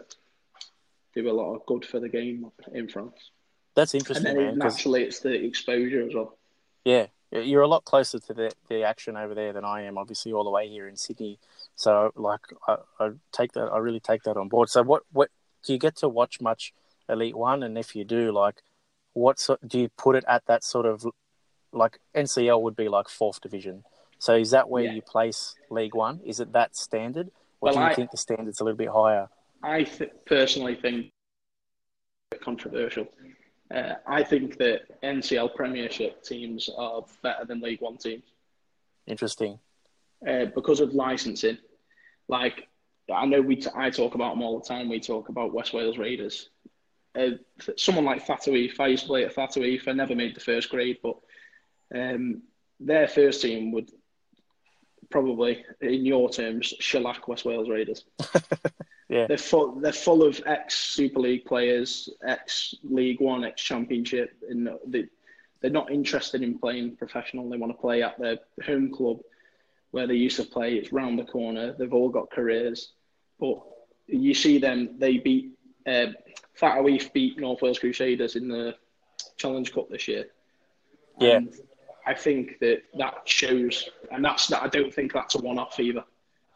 do a lot of good for the game in France. that's And interesting, then man. naturally, it's the exposure as well. Yeah, you're a lot closer to the the action over there than I am. Obviously, all the way here in Sydney. So, like, I, I take that. I really take that on board. So, what what do you get to watch much Elite One? And if you do, like, what do you put it at that sort of like NCL would be like fourth division. So, is that where Yeah. you place League One? Is it that standard, or Well, do you I- think the standard's a little bit higher? I th- personally think controversial. Uh, I think that NCL Premiership teams are better than League One teams Interesting. uh, because of licensing. Like I know we, t- I talk about them all the time. We talk about West Wales Raiders. Uh, someone like Fatoif, I used to play at Fatoif. I never made the first grade, but um, their first team would probably, in your terms, shellac West Wales Raiders. Yeah. They're full. They're full of ex Super League players, ex League One, ex Championship, and they they're not interested in playing professional. They want to play at their home club where they used to play. It's round the corner. They've all got careers, but you see them. They beat uh, Fat Awif beat North Wales Crusaders in the Challenge Cup this year. Yeah. And I think that that shows, and that's that. I don't think that's a one-off either.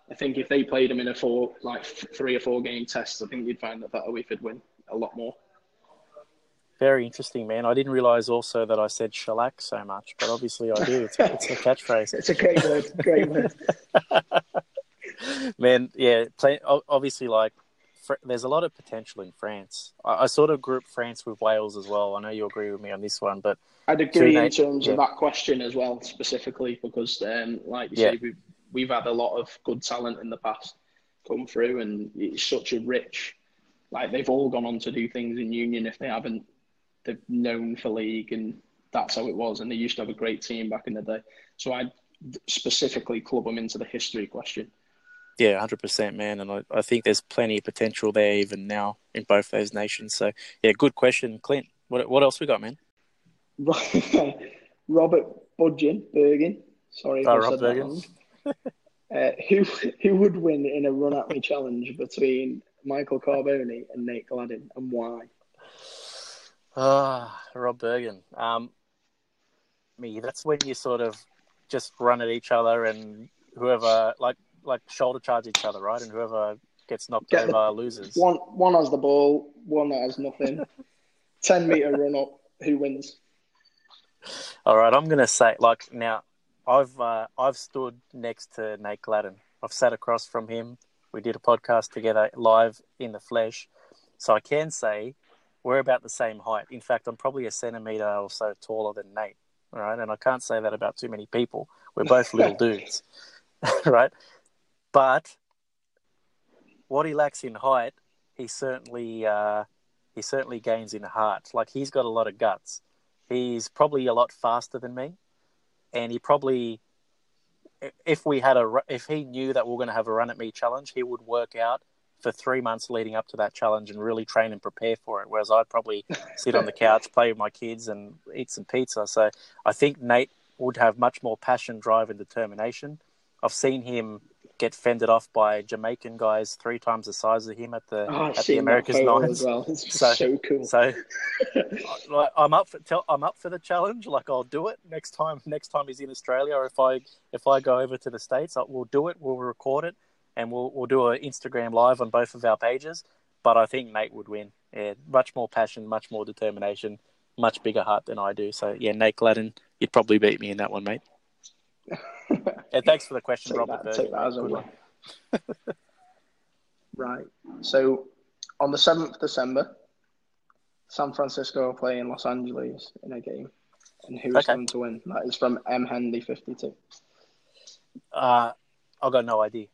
I think if they played them in a four, like three or four game test, I think you'd find that that would win a lot more. Very interesting, man. I didn't realize also that I said shellac so much, but obviously I do. It's, it's a catchphrase. It's a great word, great word. Man, yeah, play, obviously, like, fr- there's a lot of potential in France. I, I sort of group France with Wales as well. I know you agree with me on this one, but I'd agree in terms yeah. of that question as well, specifically because, um, like you Yeah. say, we've we've had a lot of good talent in the past come through, and it's such a rich. Like they've all gone on to do things in Union. If they haven't, they've known for league, and that's how it was. And they used to have a great team back in the day. So I'd specifically club them into the history question. Yeah, 100%, man. And I, I think there's plenty of potential there even now in both those nations. So, yeah, good question, Clint. What, what else we got, man? Robert Budgeon, Bergen. Sorry if Oh, I Rob Bergen. Uh, who who would win in a run at me challenge between Michael Carbone and Nate Gladden, and why? Ah, Rob Bergen. Um, me, that's when you sort of just run at each other and whoever, like, like shoulder charge each other, right? And whoever gets knocked Get the- over loses. One one has the ball, one that has nothing. Ten meter run up. Who wins? All right, I'm gonna say like now, I've uh, I've stood next to Nate Gladden. I've sat across from him. We did a podcast together live in the flesh, so I can say we're about the same height. In fact, I'm probably a centimeter or so taller than Nate. All right, and I can't say that about too many people. We're both little dudes, right? But what he lacks in height, he certainly uh, he certainly gains in heart. Like he's got a lot of guts. He's probably a lot faster than me, and he probably, if we had a, if he knew that we are going to have a run at me challenge, he would work out for three months leading up to that challenge and really train and prepare for it. Whereas I'd probably sit on the couch, play with my kids, and eat some pizza. So I think Nate would have much more passion, drive, and determination. I've seen him get fended off by Jamaican guys three times the size of him at the Oh, at the America's Nines. as well. So- so, cool. So, like, I'm up for tell, I'm up for the challenge. Like, I'll do it next time. Next time he's in Australia, or if I if I go over to the states, I, we'll do it. We'll record it, and we'll we'll do an Instagram live on both of our pages. But I think Nate would win. Yeah, much more passion, much more determination, much bigger heart than I do. So yeah, Nate Gladden, you'd probably beat me in that one, mate. And thanks for the question, take Robert. that, take that as a win. one. Right. So on the seventh December, San Francisco are playing Los Angeles in a game, and who's Okay. going to win? That is from M fifty two. Uh, I've got no idea.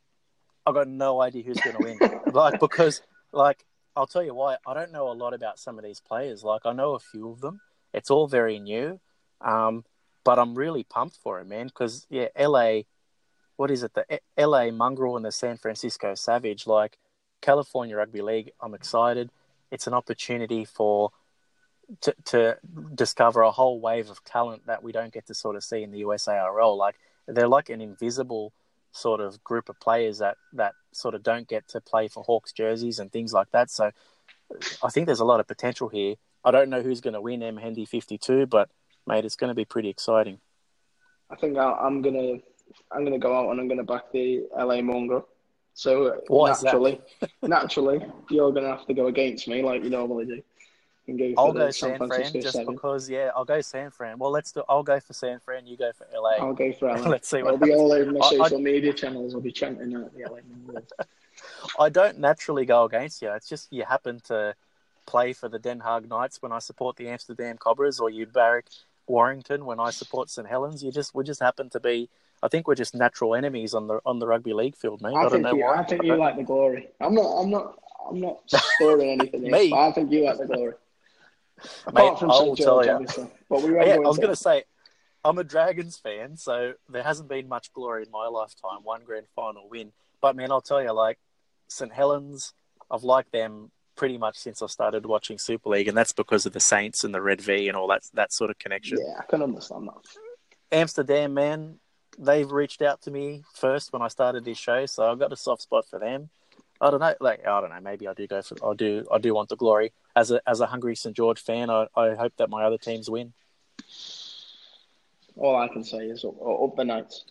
I've got no idea who's going to win. like because, like, I'll tell you why. I don't know a lot about some of these players. Like, I know a few of them. It's all very new, um, but I'm really pumped for it, man. Because yeah, LA, what is it? The eh, E- LA Mongrel and the San Francisco Savage. Like California Rugby League. I'm excited. It's an opportunity for to, to discover a whole wave of talent that we don't get to sort of see in the USARL. Like they're like an invisible sort of group of players that that sort of don't get to play for Hawks jerseys and things like that. So I think there's a lot of potential here. I don't know who's going to win M Hendy 52, but mate, it's going to be pretty exciting. I think I, I'm gonna I'm gonna go out and I'm gonna back the LA Mongrel. So Why naturally, naturally, you're gonna have to go against me like you normally do, go for I'll go San San Fran just Seven. because, yeah, I'll go San Fran. Well, let's do. I'll go for San Fran. You go for LA. I'll go for LA. Let's see I'll be all over my I- I- social media channels. I'll be chanting out the LA Mongrel. I don't naturally go against you. It's just you happen to play for the Den Haag Knights when I support the Amsterdam Cobras, or you barrack Warrington when I support St Helens. You just we just happen to be. I think we're just natural enemies on the on the rugby league field, mate. I, I don't know you, why. I think you like the glory. I'm not. I'm not. I'm not scoring anything. here, Me? but I think you like the glory. Apart Mate, from I St will George, tell you. obviously. But we Yeah, I was going to say, I'm a Dragons fan, so there hasn't been much glory in my lifetime. One grand final win, but man, I'll tell you, like St Helens, I've liked them pretty much since I started watching Super League, and that's because of the Saints and the Red V and all that that sort of connection. Yeah, I can understand that. Amsterdam, man, they've reached out to me first when I started this show, so I've got a soft spot for them. I don't know, like I don't know, maybe I do go for I do I do want the glory as a as a hungry St George fan. I, I hope that my other teams win. All I can say is up, up the notes.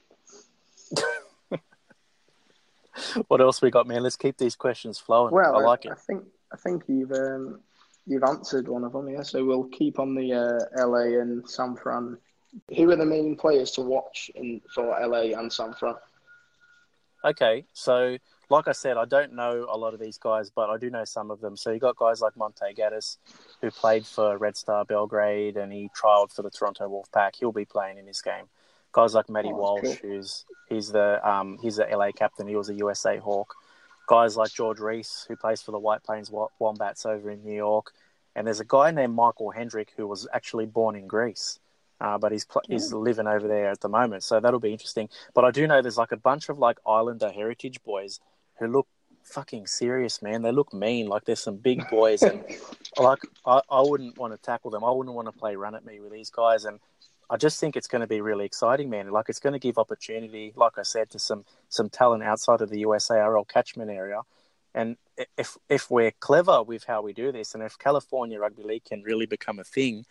What else we got, man? Let's keep these questions flowing. Well, I like I, it. think I think you've um, you've answered one of them. Yeah, so we'll keep on the uh, LA and San Fran. Who are the main players to watch in for LA and San Fran? Okay, so like I said, I don't know a lot of these guys, but I do know some of them. So you got guys like Monte Gaddis, who played for Red Star Belgrade and he trialed for the Toronto Wolfpack. He'll be playing in this game. Guys like Matty Oh, Walsh, cool. who's he's the um, he's the LA captain. He was a USA Hawk. Guys like George Reese, who plays for the White Plains Wombats over in New York, and there's a guy named Michael Hendrick who was actually born in Greece. Uh, but he's pl- he's living over there at the moment, so that'll be interesting. But I do know there's like a bunch of like Islander heritage boys who look fucking serious, man. They look mean. Like there's some big boys, and like I, I wouldn't want to tackle them. I wouldn't want to play run at me with these guys, and I just think it's going to be really exciting, man. Like it's going to give opportunity, like I said, to some some talent outside of the USARL catchment area. And if if we're clever with how we do this, and if California Rugby League can really become a thing,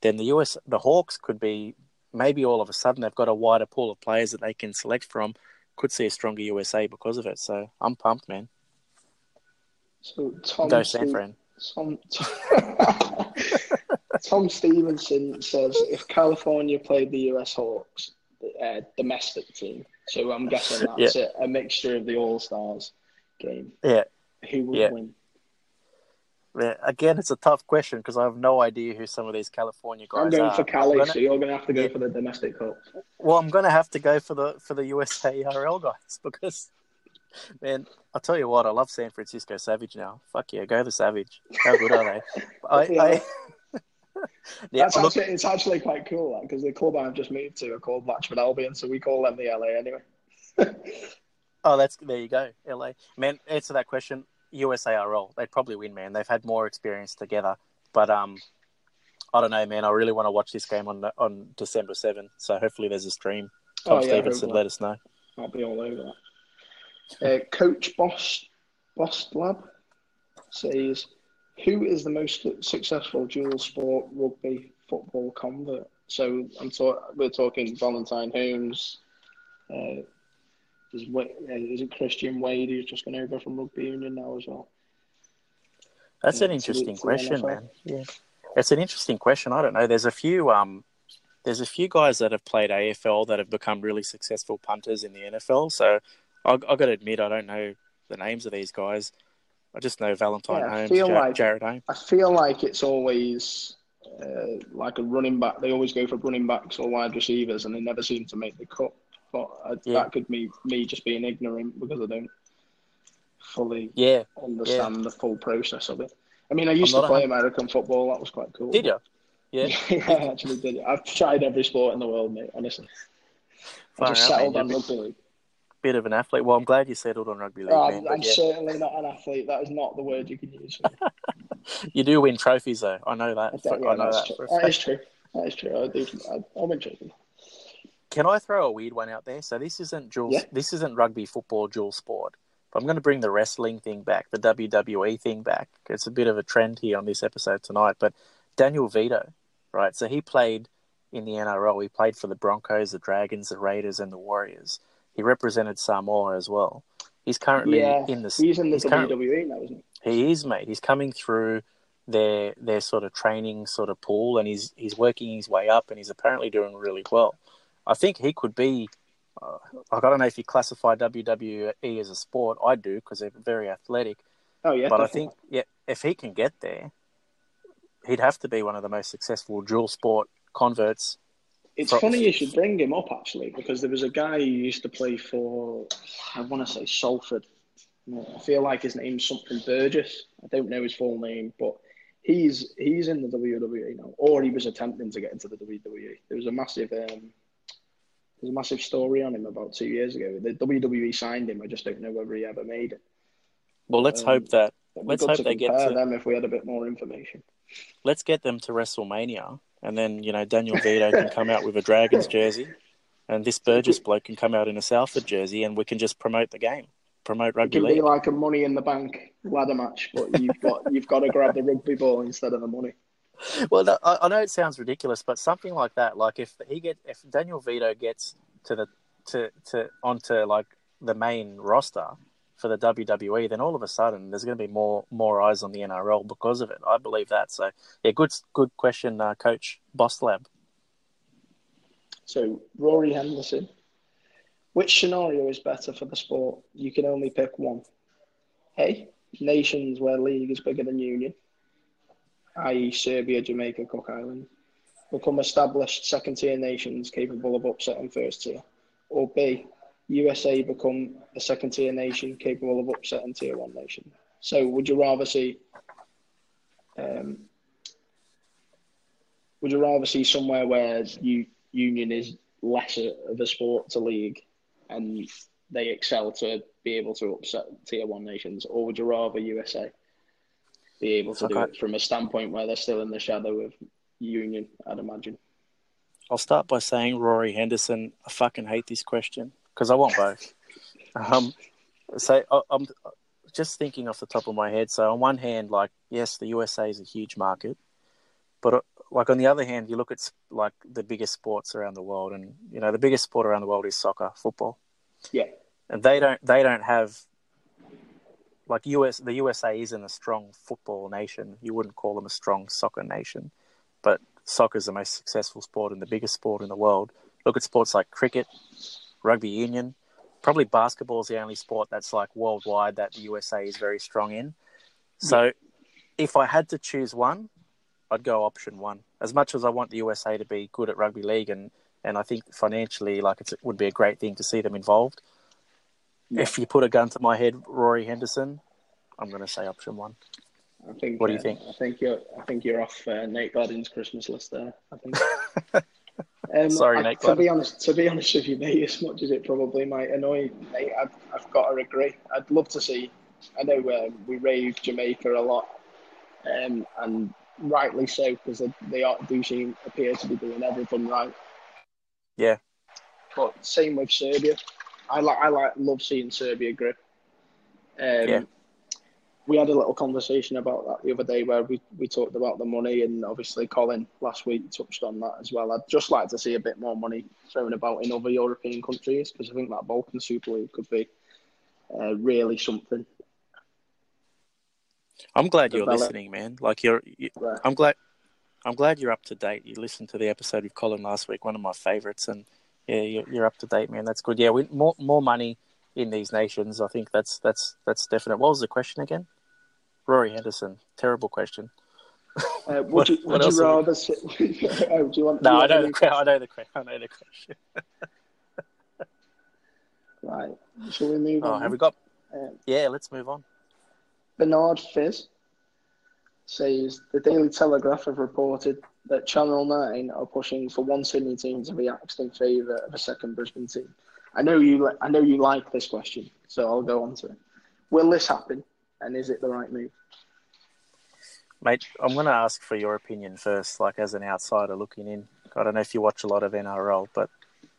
then the US the Hawks could be maybe all of a sudden they've got a wider pool of players that they can select from. Could see a stronger USA because of it. So I'm pumped, man. So Tom Go San Fran. Tom, Tom Stevenson says if California played the US Hawks, the uh, domestic team, so I'm guessing that's a, a mixture of the All Stars game, Yeah. who would Yeah. win? Yeah, Again, it's a tough question because I have no idea who some of these California guys are. I'm going are. for Cali, gonna- so you're going to have to go Yeah. for the domestic cup. Well, I'm going to have to go for the for the USARL guys because, man, I'll tell you what, I love San Francisco Savage now. Fuck yeah, go the Savage. How good are they? I, I, yeah, That's actually, it's actually quite cool because the club I've just moved to are called Latchford Albion, so we call them the LA anyway. oh, that's there you go, LA. Man, answer that question. USARL, they'd probably win, man. They've had more experience together, but um, I don't know, man. I really want to watch this game on on December seventh. So hopefully there's a stream. Tom Oh, yeah, Stevenson, let us know. I'll be all over that. Uh, Coach Boss Boss Lab says, "Who is the most successful dual sport rugby football convert?" So I'm talk- we're talking Valentine Holmes. Uh, is, uh, is it Christian Wade who's just gone over from rugby union now as well? That's Yeah, an interesting question, NFL. man. Yeah, it's an interesting question. I don't know. There's a few um, there's a few guys that have played AFL that have become really successful punters in the NFL. So I've got to admit, I don't know the names of these guys. I just know Valentine Yeah, I Holmes, feel Jar- like- Jared Holmes. I feel like it's always uh, like a running back. They always go for running backs or wide receivers, and they never seem to make the cut. But uh, Yeah. that could be me just being ignorant because I don't fully Yeah, understand the full process of it. I mean, I used I'm to not a play American football. That was quite cool. did you? Yeah. yeah, I actually did. I've tried every sport in the world, mate. Honestly, I just out, settled on rugby league. Bit of an athlete. Well, I'm glad you settled on rugby league, Oh, man. I'm, I'm yeah. certainly not an athlete. That is not the word you can use. You do win trophies, though. I know that. Yeah, I know that. true. for That true. That is true. I do. I, I'm interested. Can I throw a weird one out there? So this isn't dual. Yeah. This isn't rugby football dual sport. But I'm going to bring the wrestling thing back, the WWE thing back. It's a bit of a trend here on this episode tonight. But Daniel Vidot, right? So he played in the NRL. He played for the Broncos, the Dragons, the Raiders, and the Warriors. He represented Samoa as well. He's currently Yeah, in the. he's in the he's WWE now, isn't he? He is, mate. He's coming through their their sort of training sort of pool, and he's he's working his way up, and he's apparently doing really well. I think he could be. Uh, like, I don't know if you classify WWE as a sport. I do because they're very athletic. Oh yeah, but I think yeah, if he can get there, he'd have to be one of the most successful dual sport converts. It's Pro- funny you should bring him up actually, because there was a guy who used to play for, I want to say Salford. I feel like his name's something Burgess. I don't know his full name, but he's he's in the WWE now, or he was attempting to get into the WWE. There was a massive um, there's a massive story on him about two years ago. The WWE signed him. I just don't know whether he ever made it. Well, let's Um, hope that Let's hope they get to- them if we had a bit more information. let's get them to WrestleMania, and then you know Daniel Vidot can come out with a Dragons jersey, and this Burgess bloke can come out in a Salford jersey, and we can just promote the game, promote rugby. It can be like a money in the bank ladder match, but you've got you've got to grab the rugby ball instead of the money. Well, that, I, I know it sounds ridiculous, but something like that, like if he get if Daniel Vidot gets to the to to onto like the main roster for the WWE, then all of a sudden there's going to be more more eyes on the NRL because of it. I believe that. So yeah, good good question, uh, Coach Boss Lab. So Rory Henderson, which scenario is better for the sport? You can only pick one. A, nations where league is bigger than union, i.e. Serbia, Jamaica, Cook Islands, become established second tier nations capable of upsetting first tier. Or B, USA become a second tier nation capable of upsetting tier one nation. So would you rather see um, would you rather see somewhere where you union is lesser of a sport to league and they excel to be able to upset tier one nations, or would you rather USA be able to do it from a standpoint where they're still in the shadow of union? I'd imagine. I'll start by saying Rory Henderson. I fucking hate this question because I want both. um, so I, I'm just thinking off the top of my head. So on one hand, like yes, the USA is a huge market, but uh, like on the other hand, you look at like the biggest sports around the world, and you know the biggest sport around the world is soccer, football, Yeah, and they don't they don't have like US the USA isn't a strong football nation. You wouldn't call them a strong soccer nation, but soccer is the most successful sport and the biggest sport in the world. Look at sports like cricket, rugby union, probably basketball is the only sport that's like worldwide that the USA is very strong in. So, if I had to choose one, I'd go option one. As much as I want the USA to be good at rugby league and and I think financially, like it's, it would be a great thing to see them involved. If you put a gun to my head, Rory Henderson, I'm going to say option one. I think. What do you uh, think? I think you're. I think you're off uh, Nate Gladden's Christmas list there. I think. Um, Sorry, I- Nate To be honest, to be honest with you, mate, as much as it probably might annoy Nate, I've, I've got to agree. I'd love to see. I know um, we rave Jamaica a lot, um, and rightly so because they, they are, do seem appear to be doing everything right. Yeah. But same with Serbia. I like I like love seeing Serbia grip. Um, Yeah. We had a little conversation about that the other day where we, we talked about the money, and obviously Colin last week touched on that as well. I'd just like to see a bit more money thrown about in other European countries because I think that Balkan Super League could be uh, really something. I'm glad you're Develop- listening, man. Like you're, you, Right. I'm glad, I'm glad you're up to date. You listened to the episode with Colin last week, one of my favorites, and yeah, you're, you're up to date, man. That's good. Yeah, we, more more money in these nations. I think that's that's that's definite. What was the question again? Rory Henderson. Terrible question. Uh, would What- you, would you rather sit? oh, do you want? No, you I know the I know the que- I know the question. Right. Shall we move Oh, on? have we got? Um, Yeah, let's move on. Bernard Fizz says the Daily Telegraph have reported that Channel Nine are pushing for one Sydney team to be axed in favour of a second Brisbane team. I know you. li- I know you like this question, so I'll go on to it. Will this happen, and is it the right move? Mate, I'm going to ask for your opinion first, like as an outsider looking in. I don't know if you watch a lot of NRL, but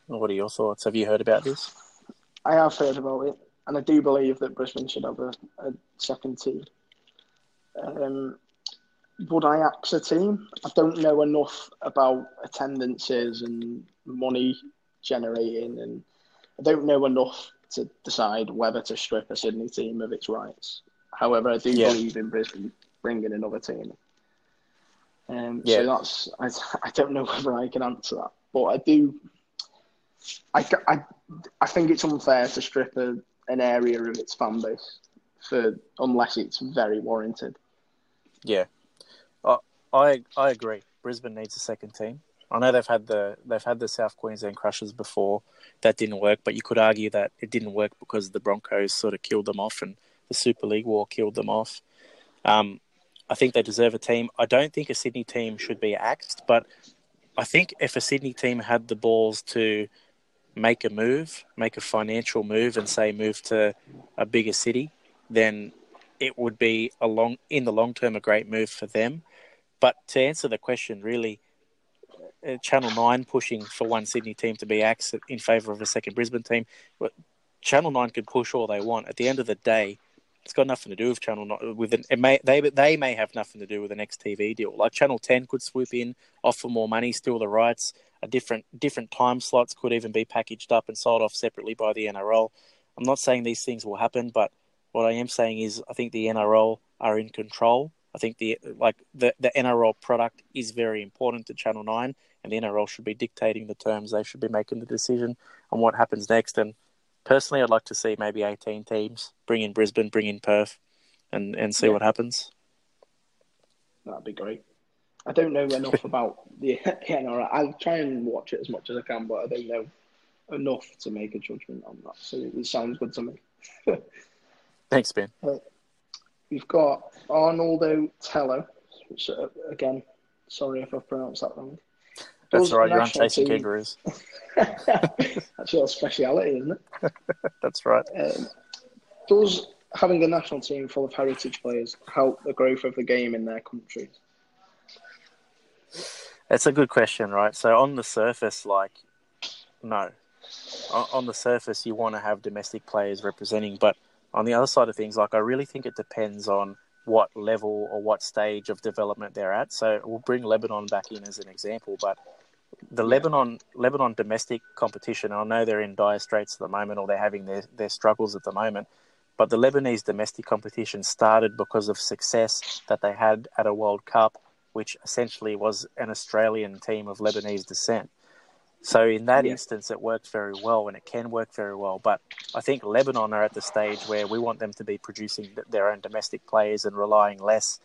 what are your thoughts? Have you heard about this? I have heard about it, and I do believe that Brisbane should have a, a second team. Um, would I axe a team? I don't know enough about attendances and money generating, and I don't know enough to decide whether to strip a Sydney team of its rights. However, I do Yeah. believe in Brisbane bringing another team. Um, Yeah. So that's I, I don't know whether I can answer that, but I do. I, I, I think it's unfair to strip a, an area of its fan base for unless it's very warranted. Yeah, I I, I agree. Brisbane needs a second team. I know they've had the they've had the South Queensland Crushers before. That didn't work, but you could argue that it didn't work because the Broncos sort of killed them off and the Super League war killed them off. Um, I think they deserve a team. I don't think a Sydney team should be axed, but I think if a Sydney team had the balls to make a move, make a financial move, and say move to a bigger city, then it would be a long in the long term a great move for them. But to answer the question, really, uh, Channel Nine pushing for one Sydney team to be axed in favour of a second Brisbane team. Channel Nine could push all they want. At the end of the day, it's got nothing to do with Channel Nine. With an, it may they they may have nothing to do with the next TV deal. Like Channel Ten could swoop in, offer more money, steal the rights. A different different time slots could even be packaged up and sold off separately by the NRL. I'm not saying these things will happen, but what I am saying is I think the NRL are in control. I think the like the, the NRL product is very important to Channel Nine, and the NRL should be dictating the terms. They should be making the decision on what happens next. And personally, I'd like to see maybe 18 teams bring in Brisbane, bring in Perth, and and see Yeah. what happens. That'd be great. I don't know enough about the NRL. I'll try and watch it as much as I can, but I don't know enough to make a judgment on that. So it sounds good to me. Thanks, Ben. We've got Arnoldo Tello, which uh, again, sorry if I've pronounced that wrong. That's all right. You're on chasing team- kangaroos. That's your speciality, isn't it? That's right. Um, does having a national team full of heritage players help the growth of the game in their countries? That's a good question, right? So on the surface, like, no. On the surface, you want to have domestic players representing, but on the other side of things, like, I really think it depends on what level or what stage of development they're at. So we'll bring Lebanon back in as an example, but the Lebanon Lebanon domestic competition, I know they're in dire straits at the moment, or they're having their, their struggles at the moment. But the Lebanese domestic competition started because of success that they had at a World Cup which essentially was an Australian team of Lebanese descent. So in that Yeah. instance, it worked very well, and it can work very well. But I think Lebanon are at the stage where we want them to be producing their own domestic players and relying less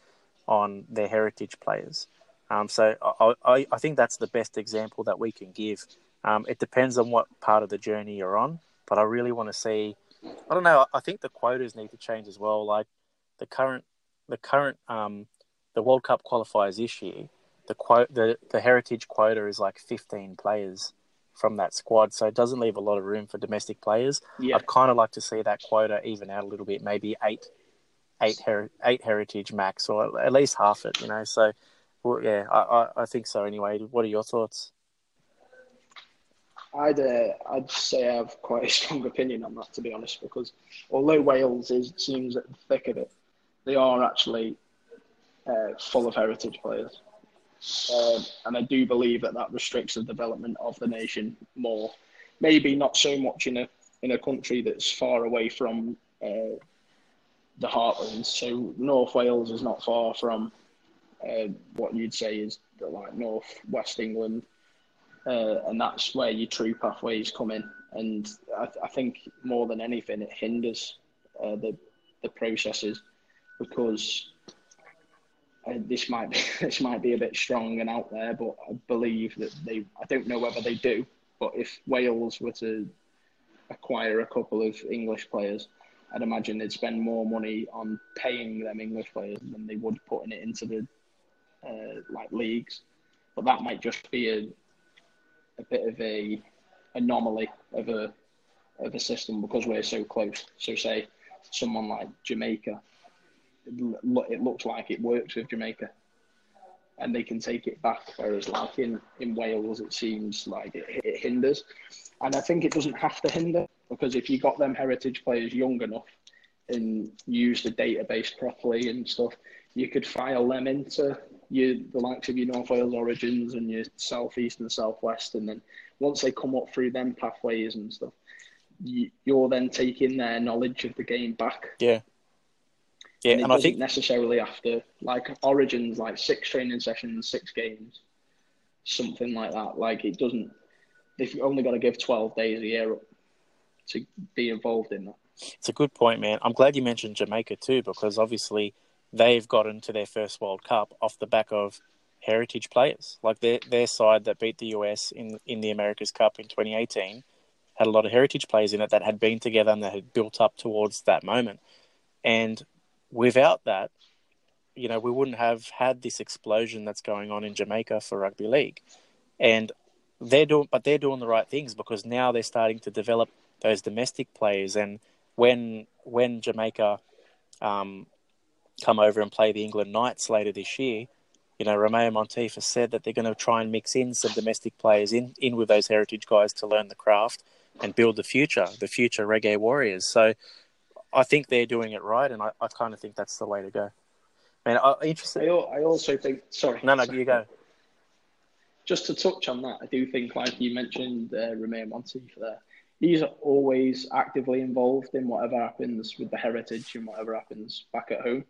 on their heritage players. Um, so I, I, I think that's the best example that we can give. Um, it depends on what part of the journey you're on, but I really want to see. I don't know. I think the quotas need to change as well. Like the current, the current, um, the World Cup qualifiers this year, the quote, the the heritage quota is like 15 players from that squad, so it doesn't leave a lot of room for domestic players. Yeah, I'd kind of like to see that quota even out a little bit, maybe eight, eight, her- eight heritage max, or at least half it. You know, so well, yeah, I, I, I think so. Anyway, what are your thoughts? I'd uh, I'd say I have quite a strong opinion on that, to be honest, because although Wales is seems at the thick of it, they are actually uh, full of heritage players, uh, and I do believe that that restricts the development of the nation more. Maybe not so much in a in a country that's far away from uh, the heartlands. So North Wales is not far from uh, what you'd say is like North West England, uh, and that's where your true pathways come in. And I, I think more than anything, it hinders uh, the the processes because uh, this might be this might be a bit strong and out there, but I believe that they. I don't know whether they do, but if Wales were to acquire a couple of English players, I'd imagine they'd spend more money on paying them English players than they would putting it into the uh, like leagues. But that might just be a a bit of a anomaly of a of a system because we're so close. So say someone like Jamaica, it looks like it works with Jamaica, and they can take it back. Whereas like in in Wales, it seems like it, it hinders, and I think it doesn't have to hinder because if you got them heritage players young enough and use the database properly and stuff, you could file them into your the likes of your North Wales Origins and your Southeast and Southwest, and then once they come up through them pathways and stuff, you, you're then taking their knowledge of the game back. Yeah. Yeah, and, and, I think necessarily after like Origins, like six training sessions, six games, something like that. Like it doesn't. They've only got to give twelve days a year up to be involved in that. It's a good point, man. I'm glad you mentioned Jamaica too, because obviously they've gotten to their first World Cup off the back of heritage players. Like their their side that beat the US in in the America's Cup in 2018 had a lot of heritage players in it that had been together and that had built up towards that moment. And without that, you know, we wouldn't have had this explosion that's going on in Jamaica for rugby league. And they're doing but they're doing the right things because now they're starting to develop those domestic players and when when Jamaica um, come over and play the England Knights later this year, you know, Romeo Monteith has said that they're going to try and mix in some domestic players in, in with those heritage guys to learn the craft and build the future, the future reggae warriors. So I think they're doing it right, and I, I kind of think that's the way to go. Man, I, interesting. I, I also think, sorry. No, no, sorry. you go. Just to touch on that, I do think, like you mentioned, uh, Romeo Monteith there, he's always actively involved in whatever happens with the heritage and whatever happens back at home.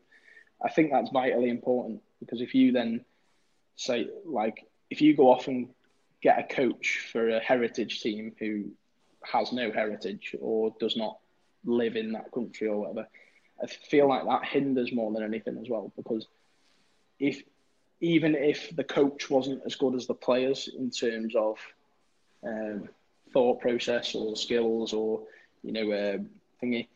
I think that's vitally important because if you then say, like, if you go off and get a coach for a heritage team who has no heritage or does not live in that country or whatever, I feel like that hinders more than anything as well because if even if the coach wasn't as good as the players in terms of um, thought process or skills or you know uh, thingy,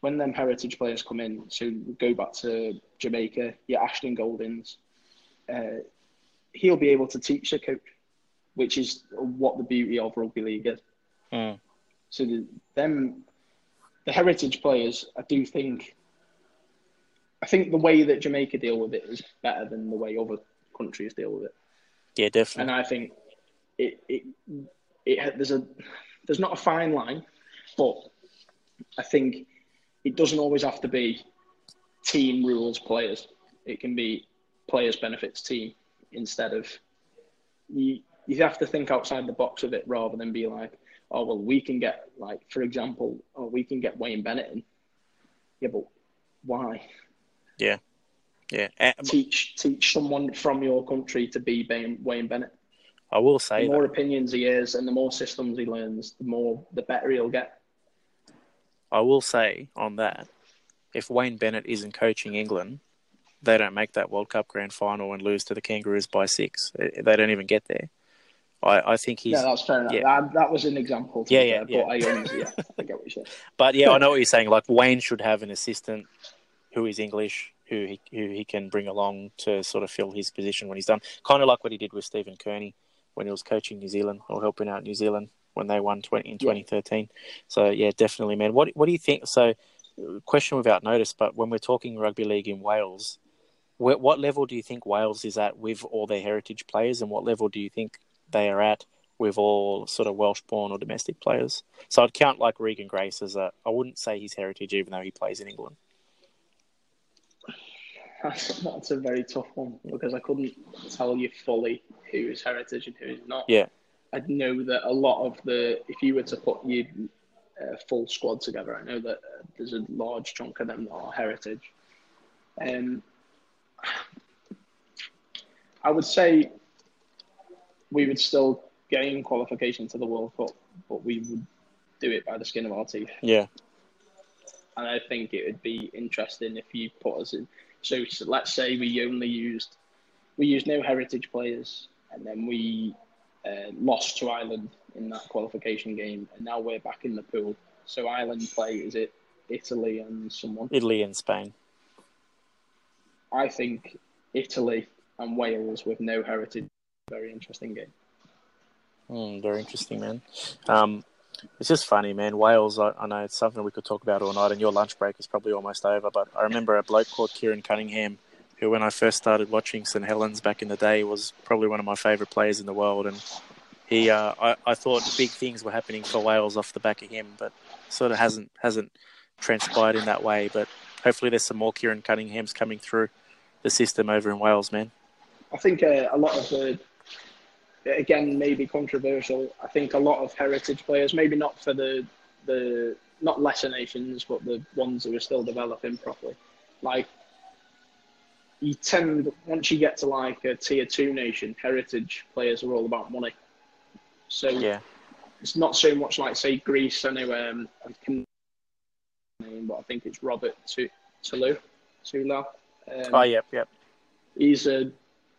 when them heritage players come in, so go back to Jamaica, yeah, Ashton Goldings, uh, he'll be able to teach the coach, which is what the beauty of rugby league is. Mm. So the, them, the heritage players, I do think, I think the way that Jamaica deal with it is better than the way other countries deal with it. Yeah, definitely. And I think it, it, it there's a there's not a fine line, but I think it doesn't always have to be team rules players. It can be players benefits team instead of you. You have to think outside the box of it rather than be like, oh well, we can get like for example, oh we can get Wayne Bennett in. Yeah, but why? Yeah, yeah. Eh, teach teach someone from your country to be Wayne Wayne Bennett. I will say The more that. opinions he hears and the more systems he learns, the more the better he'll get. I will say on that, if Wayne Bennett isn't coaching England, they don't make that World Cup grand final and lose to the Kangaroos by six. They they don't even get there. I, I think he's. yeah, that's fair enough. yeah. That, that was an example. Yeah, yeah, yeah. But I, um, yeah, I get what you're saying. But yeah, I know what you're saying. Like Wayne should have an assistant who is English, who he who he can bring along to sort of fill his position when he's done. Kind of like what he did with Stephen Kearney when he was coaching New Zealand or helping out New Zealand when they won 20, in Yeah. 2013. So yeah, definitely, man. What what do you think? So, question without notice, but when we're talking rugby league in Wales, wh- what level do you think Wales is at with all their heritage players, and what level do you think they are at with all sort of Welsh born or domestic players. So I'd count like Regan Grace as a, I wouldn't say he's heritage even though he plays in England. That's, that's a very tough one because I couldn't tell you fully who is heritage and who is not. Yeah. I know that a lot of the, if you were to put your uh, full squad together, I know that uh, there's a large chunk of them that are heritage. Um, I would say we would still gain qualification to the World Cup, but we would do it by the skin of our teeth. Yeah. And I think it would be interesting if you put us in. So, so let's say we only used we used no heritage players, and then we uh, lost to Ireland in that qualification game, and now we're back in the pool. So Ireland play is it Italy and someone? Italy and Spain. I think Italy and Wales with no heritage. Very interesting game. Mm, very interesting, man. Um, it's just funny, man. Wales, I, I, know it's something we could talk about all night, and your lunch break is probably almost over. But I remember a bloke called Keiron Cunningham, who, when I first started watching St Helens back in the day, was probably one of my favourite players in the world. And he, uh, I, I thought big things were happening for Wales off the back of him, but sort of hasn't hasn't transpired in that way. But hopefully, there's some more Keiron Cunninghams coming through the system over in Wales, man. I think uh, a lot of the again maybe controversial. I think a lot of heritage players, maybe not for the the not lesser nations, but the ones that are still developing properly. Like you tend once you get to like a tier two nation, heritage players are all about money. So yeah, it's not so much like say Greece. I know um, I can name, but I think it's Robert Tulu. Tula. Um, oh yep, yep. He's a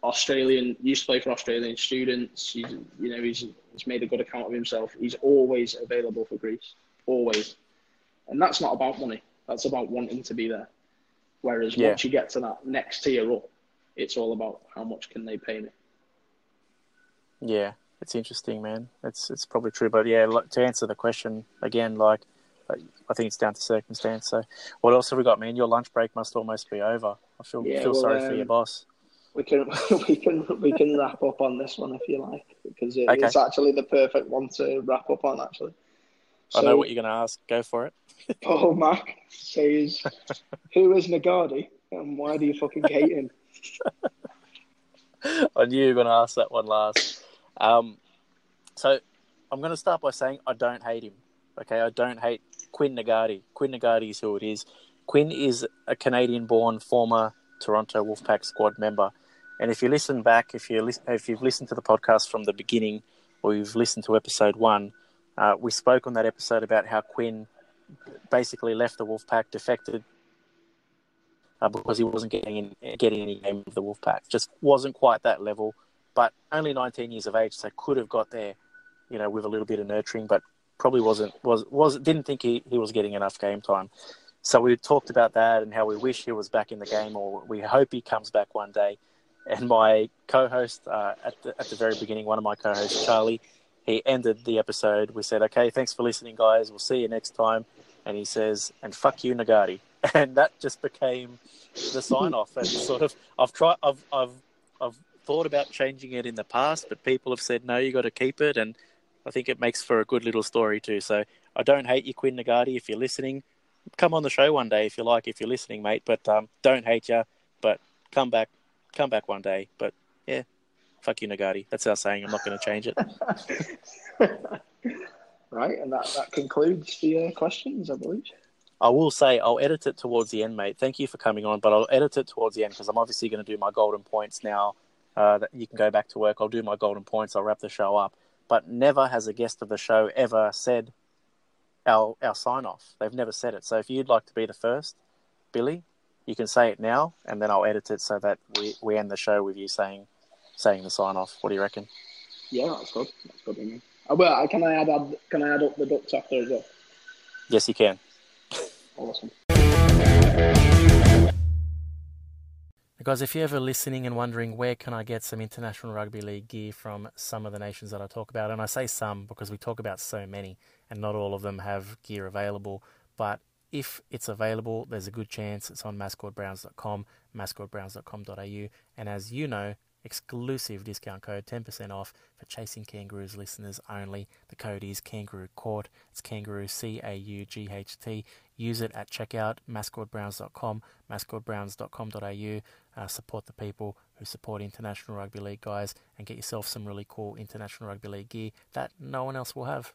Australian, used to play for Australian students. He's, you know, he's, he's made a good account of himself. He's always available for Greece, always. And that's not about money. That's about wanting to be there. Whereas yeah. once you get to that next tier up, it's all about how much can they pay me. Yeah, it's interesting, man. It's it's probably true, but yeah, to answer the question again, like I think it's down to circumstance. So, what else have we got, man? Your lunch break must almost be over. I feel yeah, feel well, sorry um, for your boss we can we can we can wrap up on this one if you like because it, okay. it's actually the perfect one to wrap up on. Actually, so, I know what you're going to ask. Go for it. Paul Mack says, "Who is Ngawati and why do you fucking hate him?" I knew you were going to ask that one last. Um, so I'm going to start by saying I don't hate him. Okay, I don't hate Quinn Ngawati. Quinn Ngawati is who it is. Quinn is a Canadian-born former Toronto Wolfpack squad member and if you listen back, if you if you've listened to the podcast from the beginning, or you've listened to episode one, uh, we spoke on that episode about how Quinn basically left the Wolfpack, defected uh, because he wasn't getting in, getting any game of the Wolfpack. Just wasn't quite that level. But only 19 years of age, so could have got there, you know, with a little bit of nurturing, but probably wasn't was was didn't think he, he was getting enough game time. So we talked about that and how we wish he was back in the game, or we hope he comes back one day and my co-host uh, at the at the very beginning, one of my co-hosts, Charlie, he ended the episode. We said, "Okay, thanks for listening, guys. We'll see you next time." And he says, "And fuck you, Ngawati," and that just became the sign-off. And sort of, I've tried, I've, I've, I've thought about changing it in the past, but people have said, "No, you got to keep it." And I think it makes for a good little story too. So I don't hate you, Quinn Ngawati. If you're listening, come on the show one day if you like. If you're listening, mate, but um, don't hate you. But come back come back one day. But yeah, fuck you, Ngawati. That's our saying. I'm not going to change it. right, and that, that concludes the uh, questions, I believe. I will say I'll edit it towards the end, mate. Thank you for coming on, but I'll edit it towards the end because I'm obviously going to do my golden points now. Uh, that you can go back to work. I'll do my golden points. I'll wrap the show up. But never has a guest of the show ever said our our sign off. They've never said it. So if you'd like to be the first, Billy, you can say it now, and then I'll edit it so that we, we end the show with you saying saying the sign off. What do you reckon? Yeah, that's good. That's good. Me. Oh, well, uh, can I add can I add up the ducks after as well? Yes, you can. Awesome. Guys, if you're ever listening and wondering where can I get some international rugby league gear from some of the nations that I talk about, and I say some because we talk about so many, and not all of them have gear available. But if it's available, there's a good chance it's on mascordbrownz.com, mascordbrownz.com.au. And as you know, exclusive discount code 10% off for Chasing Kangaroos listeners only. The code is Kangaroo Court. It's Kangaroo C A U G H T. Use it at checkout, mascordbrownz.com, mascordbrownz.com.au. Uh, support the people who support International Rugby League guys and get yourself some really cool International Rugby League gear that no one else will have.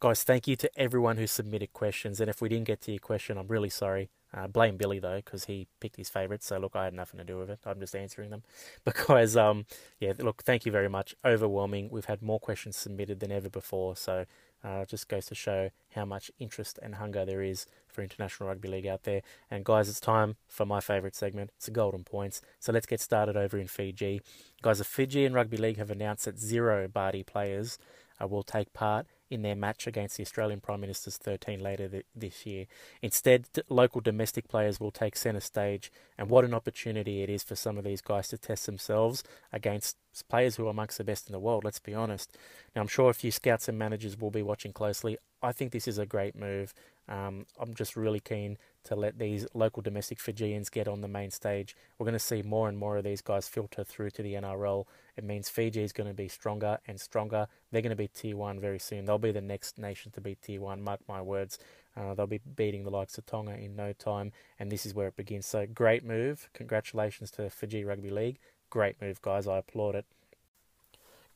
Guys, thank you to everyone who submitted questions. And if we didn't get to your question, I'm really sorry. Uh, blame Billy though, because he picked his favourites. So look, I had nothing to do with it. I'm just answering them. because, um, yeah, look, thank you very much. Overwhelming. We've had more questions submitted than ever before. So uh, just goes to show how much interest and hunger there is for International Rugby League out there. And guys, it's time for my favourite segment. It's the Golden Points. So let's get started over in Fiji. Guys, the Fijian Rugby League have announced that zero Bati players uh, will take part in their match against the Australian Prime Minister's 13 later th- this year. Instead, local domestic players will take centre stage, and what an opportunity it is for some of these guys to test themselves against players who are amongst the best in the world, let's be honest. Now, I'm sure a few scouts and managers will be watching closely. I think this is a great move. Um, I'm just really keen to let these local domestic Fijians get on the main stage. We're going to see more and more of these guys filter through to the NRL. It means Fiji is going to be stronger and stronger. They're going to be T1 very soon. They'll be the next nation to be T1, Mark my words. Uh, they'll be beating the likes of Tonga in no time, and this is where it begins. So great move. Congratulations to Fiji Rugby League. Great move, guys. I applaud it.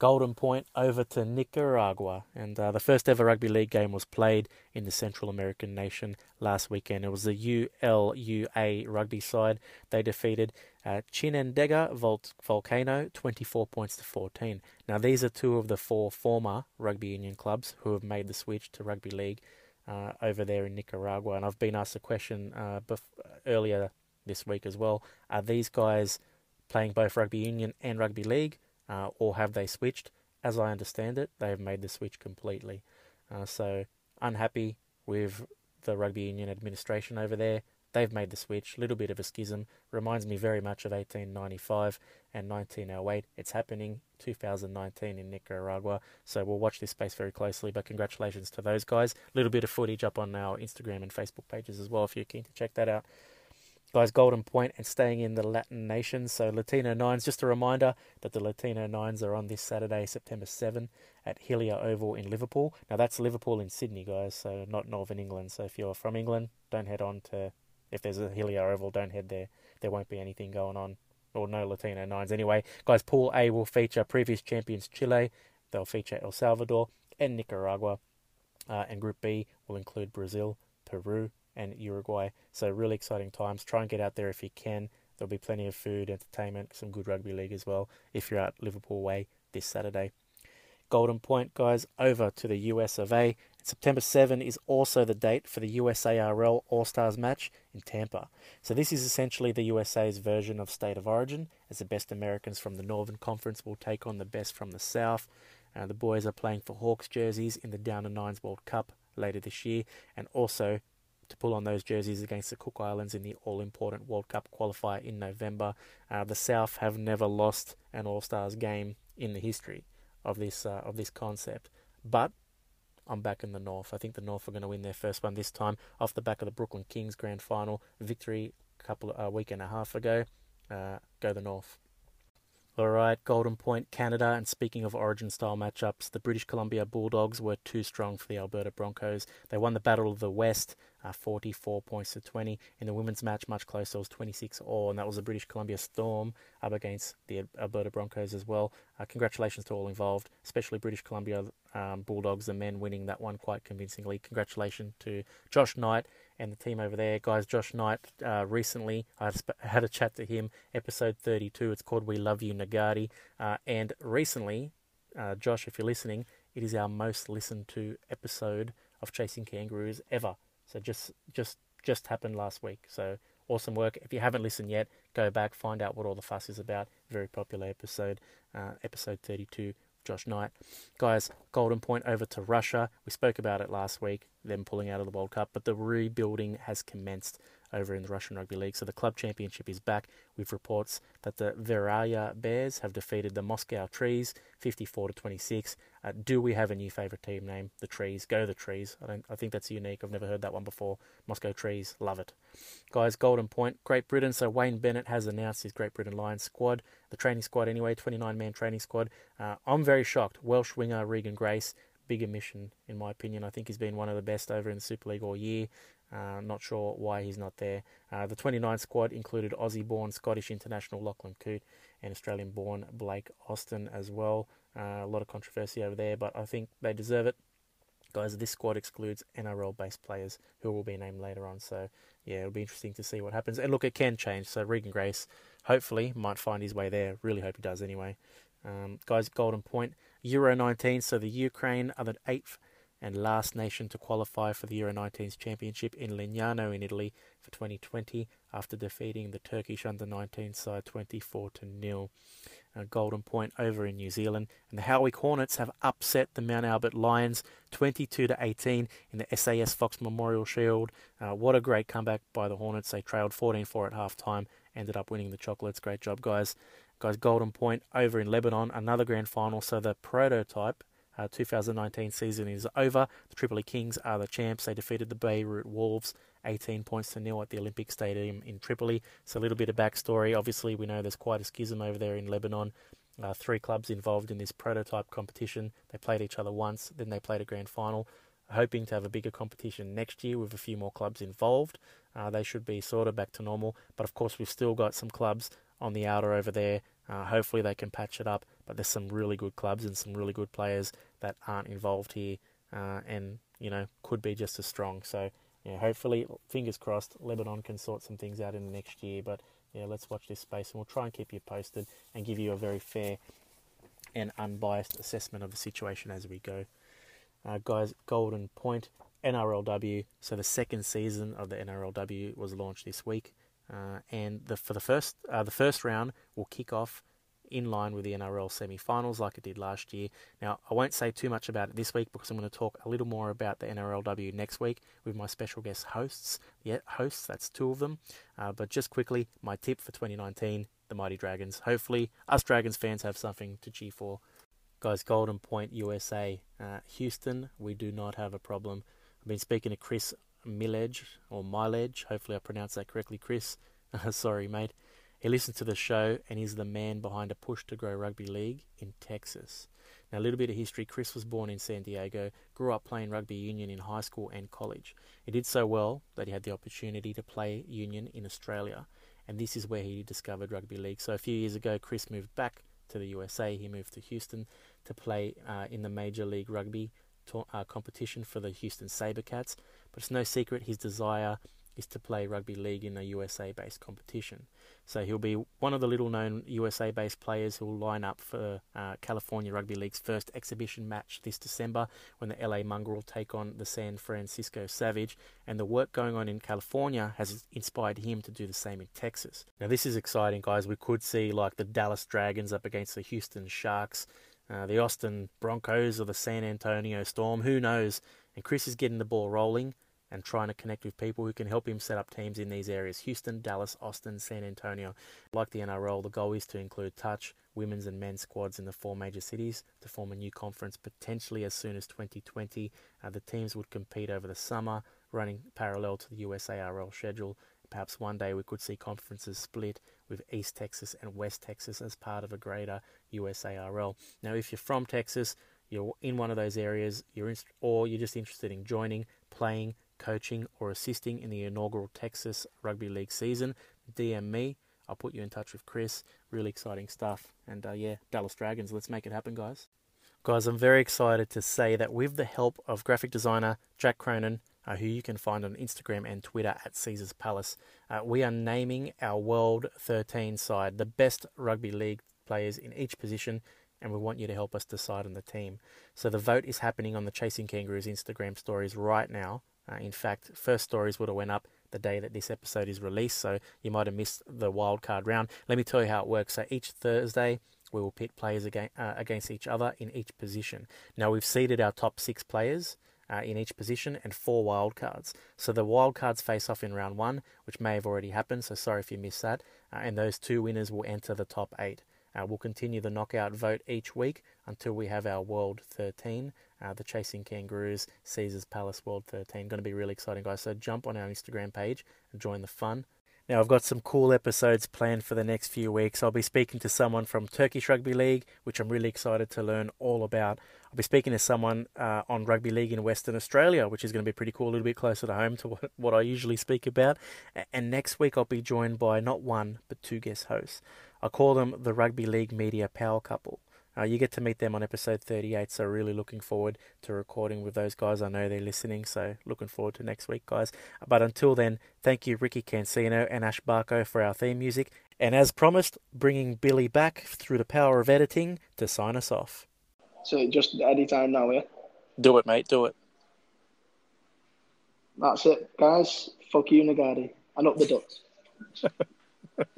Golden Point over to Nicaragua. And uh, the first ever rugby league game was played in the Central American nation last weekend. It was the ULUA rugby side. They defeated uh, Chinandega Vol- Volcano 24 points to 14. Now, these are two of the four former rugby union clubs who have made the switch to rugby league uh, over there in Nicaragua. And I've been asked a question uh, bef- earlier this week as well. Are these guys playing both rugby union and rugby league? Uh, or have they switched? As I understand it, they have made the switch completely. Uh, so unhappy with the rugby union administration over there. They've made the switch. Little bit of a schism. Reminds me very much of 1895 and 1908. It's happening 2019 in Nicaragua. So we'll watch this space very closely. But congratulations to those guys. Little bit of footage up on our Instagram and Facebook pages as well if you're keen to check that out guys, Golden Point and staying in the Latin nations. So Latino Nines, just a reminder that the Latino Nines are on this Saturday, September 7 at Hillier Oval in Liverpool. Now that's Liverpool in Sydney, guys, so not Northern England. So if you're from England, don't head on to, if there's a Hillier Oval, don't head there. There won't be anything going on, or no Latino Nines. Anyway, guys, Pool A will feature previous champions Chile, they'll feature El Salvador and Nicaragua, uh, and Group B will include Brazil, Peru, and Uruguay. So really exciting times. Try and get out there if you can. There'll be plenty of food, entertainment, some good rugby league as well if you're out Liverpool way this Saturday. Golden Point, guys, over to the US of A. September 7 is also the date for the USARL All Stars match in Tampa. So, this is essentially the USA's version of State of Origin, as the best Americans from the Northern Conference will take on the best from the South. Uh, the boys are playing for Hawks jerseys in the Downer Nines World Cup later this year, and also to pull on those jerseys against the Cook Islands in the all important World Cup qualifier in November. Uh, the South have never lost an All Stars game in the history of this uh, of this concept, but I'm back in the North. I think the North are going to win their first one this time off the back of the Brooklyn Kings grand final victory a couple a week and a half ago. Uh, go the North. All right, Golden Point, Canada. And speaking of origin style matchups, the British Columbia Bulldogs were too strong for the Alberta Broncos. They won the Battle of the West, uh, 44 points to 20. In the women's match, much closer, it was 26 all, and that was the British Columbia Storm up against the Alberta Broncos as well. Uh, congratulations to all involved, especially British Columbia um, Bulldogs, the men winning that one quite convincingly. Congratulations to Josh Knight and the team over there. Guys, Josh Knight, uh, recently I had a chat to him, episode 32. It's called We Love You Ngawati. Uh, and recently, uh, Josh, if you're listening, it is our most listened to episode of Chasing Kangaroos ever. So just just just happened last week. So awesome work. If you haven't listened yet, go back, find out what all the fuss is about. Very popular episode, uh, episode 32 Josh Knight. Guys, Golden Point over to Russia. We spoke about it last week, them pulling out of the World Cup, but the rebuilding has commenced over in the Russian Rugby League. So the club championship is back with reports that the Vereya Bears have defeated the Moscow Trees 54 to 26. Uh, do we have a new favourite team name? The Trees. Go the Trees. I don't. I think that's unique. I've never heard that one before. Moscow Trees. Love it. Guys, Golden Point, Great Britain. So Wayne Bennett has announced his Great Britain Lions squad, the training squad anyway, 29 man training squad. Uh, I'm very shocked. Welsh winger Regan Grace, big omission in my opinion. I think he's been one of the best over in the Super League all year. Uh, not sure why he's not there. Uh, the 29 squad included Aussie born Scottish international Lachlan Coote and Australian born Blake Austin as well. Uh, a lot of controversy over there, but I think they deserve it. Guys, this squad excludes NRL based players who will be named later on. So, yeah, it'll be interesting to see what happens. And look, it can change. So, Regan Grace hopefully might find his way there. Really hope he does anyway. Um, guys, Golden Point, Euro 19. So, the Ukraine are the eighth and last nation to qualify for the Euro 19s Championship in Lignano in Italy for 2020 after defeating the Turkish under 19 side 24 to 0. Golden Point over in New Zealand, and the Howick Hornets have upset the Mount Albert Lions 22 to 18 in the SAS Fox Memorial Shield. Uh, what a great comeback by the Hornets! They trailed 14-4 at half time, ended up winning the chocolates. Great job, guys. Guys, Golden Point over in Lebanon, another grand final. So the prototype uh, 2019 season is over. The Tripoli Kings are the champs. They defeated the Beirut Wolves 18 points to nil at the Olympic Stadium in Tripoli. So a little bit of backstory. Obviously, we know there's quite a schism over there in Lebanon. Uh, three clubs involved in this prototype competition. They played each other once, then they played a grand final. Hoping to have a bigger competition next year with a few more clubs involved. Uh, they should be sort of back to normal. But of course, we've still got some clubs on the outer over there. Uh, hopefully, they can patch it up. But there's some really good clubs and some really good players that aren't involved here, uh, and you know could be just as strong. So yeah, hopefully, fingers crossed, Lebanon can sort some things out in the next year. But yeah, let's watch this space, and we'll try and keep you posted and give you a very fair and unbiased assessment of the situation as we go. Uh, guys, Golden Point NRLW. So the second season of the NRLW was launched this week, uh, and the, for the first uh, the first round will kick off in line with the NRL semi-finals like it did last year. Now, I won't say too much about it this week because I'm going to talk a little more about the NRLW next week with my special guest hosts. Yeah, hosts, that's two of them. Uh, but just quickly, my tip for 2019, the Mighty Dragons. Hopefully, us Dragons fans have something to cheer for. Guys, Golden Point, USA. Uh, Houston, we do not have a problem. I've been speaking to Chris Millage, or Mileage. Hopefully, I pronounced that correctly, Chris. Sorry, mate. He listens to the show and is the man behind a push to grow rugby league in Texas. Now, a little bit of history Chris was born in San Diego, grew up playing rugby union in high school and college. He did so well that he had the opportunity to play union in Australia, and this is where he discovered rugby league. So, a few years ago, Chris moved back to the USA. He moved to Houston to play uh, in the Major League Rugby to- uh, competition for the Houston Sabercats. But it's no secret his desire is to play rugby league in a USA based competition. So he'll be one of the little known USA based players who will line up for uh, California Rugby League's first exhibition match this December when the LA Mongrel take on the San Francisco Savage. And the work going on in California has inspired him to do the same in Texas. Now, this is exciting, guys. We could see like the Dallas Dragons up against the Houston Sharks. Uh, the Austin Broncos or the San Antonio Storm, who knows? And Chris is getting the ball rolling and trying to connect with people who can help him set up teams in these areas Houston, Dallas, Austin, San Antonio. Like the NRL, the goal is to include touch, women's and men's squads in the four major cities to form a new conference potentially as soon as 2020. Uh, the teams would compete over the summer, running parallel to the USARL schedule. Perhaps one day we could see conferences split with East Texas and West Texas as part of a greater USARL. Now, if you're from Texas, you're in one of those areas, you're or you're just interested in joining, playing, coaching, or assisting in the inaugural Texas Rugby League season, DM me. I'll put you in touch with Chris. Really exciting stuff. And uh, yeah, Dallas Dragons, let's make it happen, guys. Guys, I'm very excited to say that with the help of graphic designer Jack Cronin, uh, who you can find on Instagram and Twitter at Caesars Palace, uh, we are naming our World 13 side the best rugby league players in each position, and we want you to help us decide on the team. So the vote is happening on the Chasing Kangaroos Instagram stories right now. Uh, in fact, first stories would have went up the day that this episode is released, so you might have missed the wildcard round. Let me tell you how it works. So each Thursday, we will pit players against, uh, against each other in each position. Now we've seeded our top six players. Uh, in each position and four wildcards. So the wildcards face off in round one, which may have already happened. So sorry if you missed that. Uh, and those two winners will enter the top eight. Uh, we'll continue the knockout vote each week until we have our World 13, uh, the Chasing Kangaroos Caesars Palace World 13. Going to be really exciting, guys. So jump on our Instagram page and join the fun. Now, I've got some cool episodes planned for the next few weeks. I'll be speaking to someone from Turkish Rugby League, which I'm really excited to learn all about. I'll be speaking to someone uh, on Rugby League in Western Australia, which is going to be pretty cool, a little bit closer to home to what, what I usually speak about. And next week, I'll be joined by not one, but two guest hosts. I call them the Rugby League Media Power Couple. Uh, you get to meet them on episode 38, so really looking forward to recording with those guys. I know they're listening, so looking forward to next week, guys. But until then, thank you, Ricky Cancino and Ash Barco, for our theme music. And as promised, bringing Billy back through the power of editing to sign us off. So just any time now, yeah? Do it, mate, do it. That's it, guys. Fuck you, Ngawati. And up the ducks.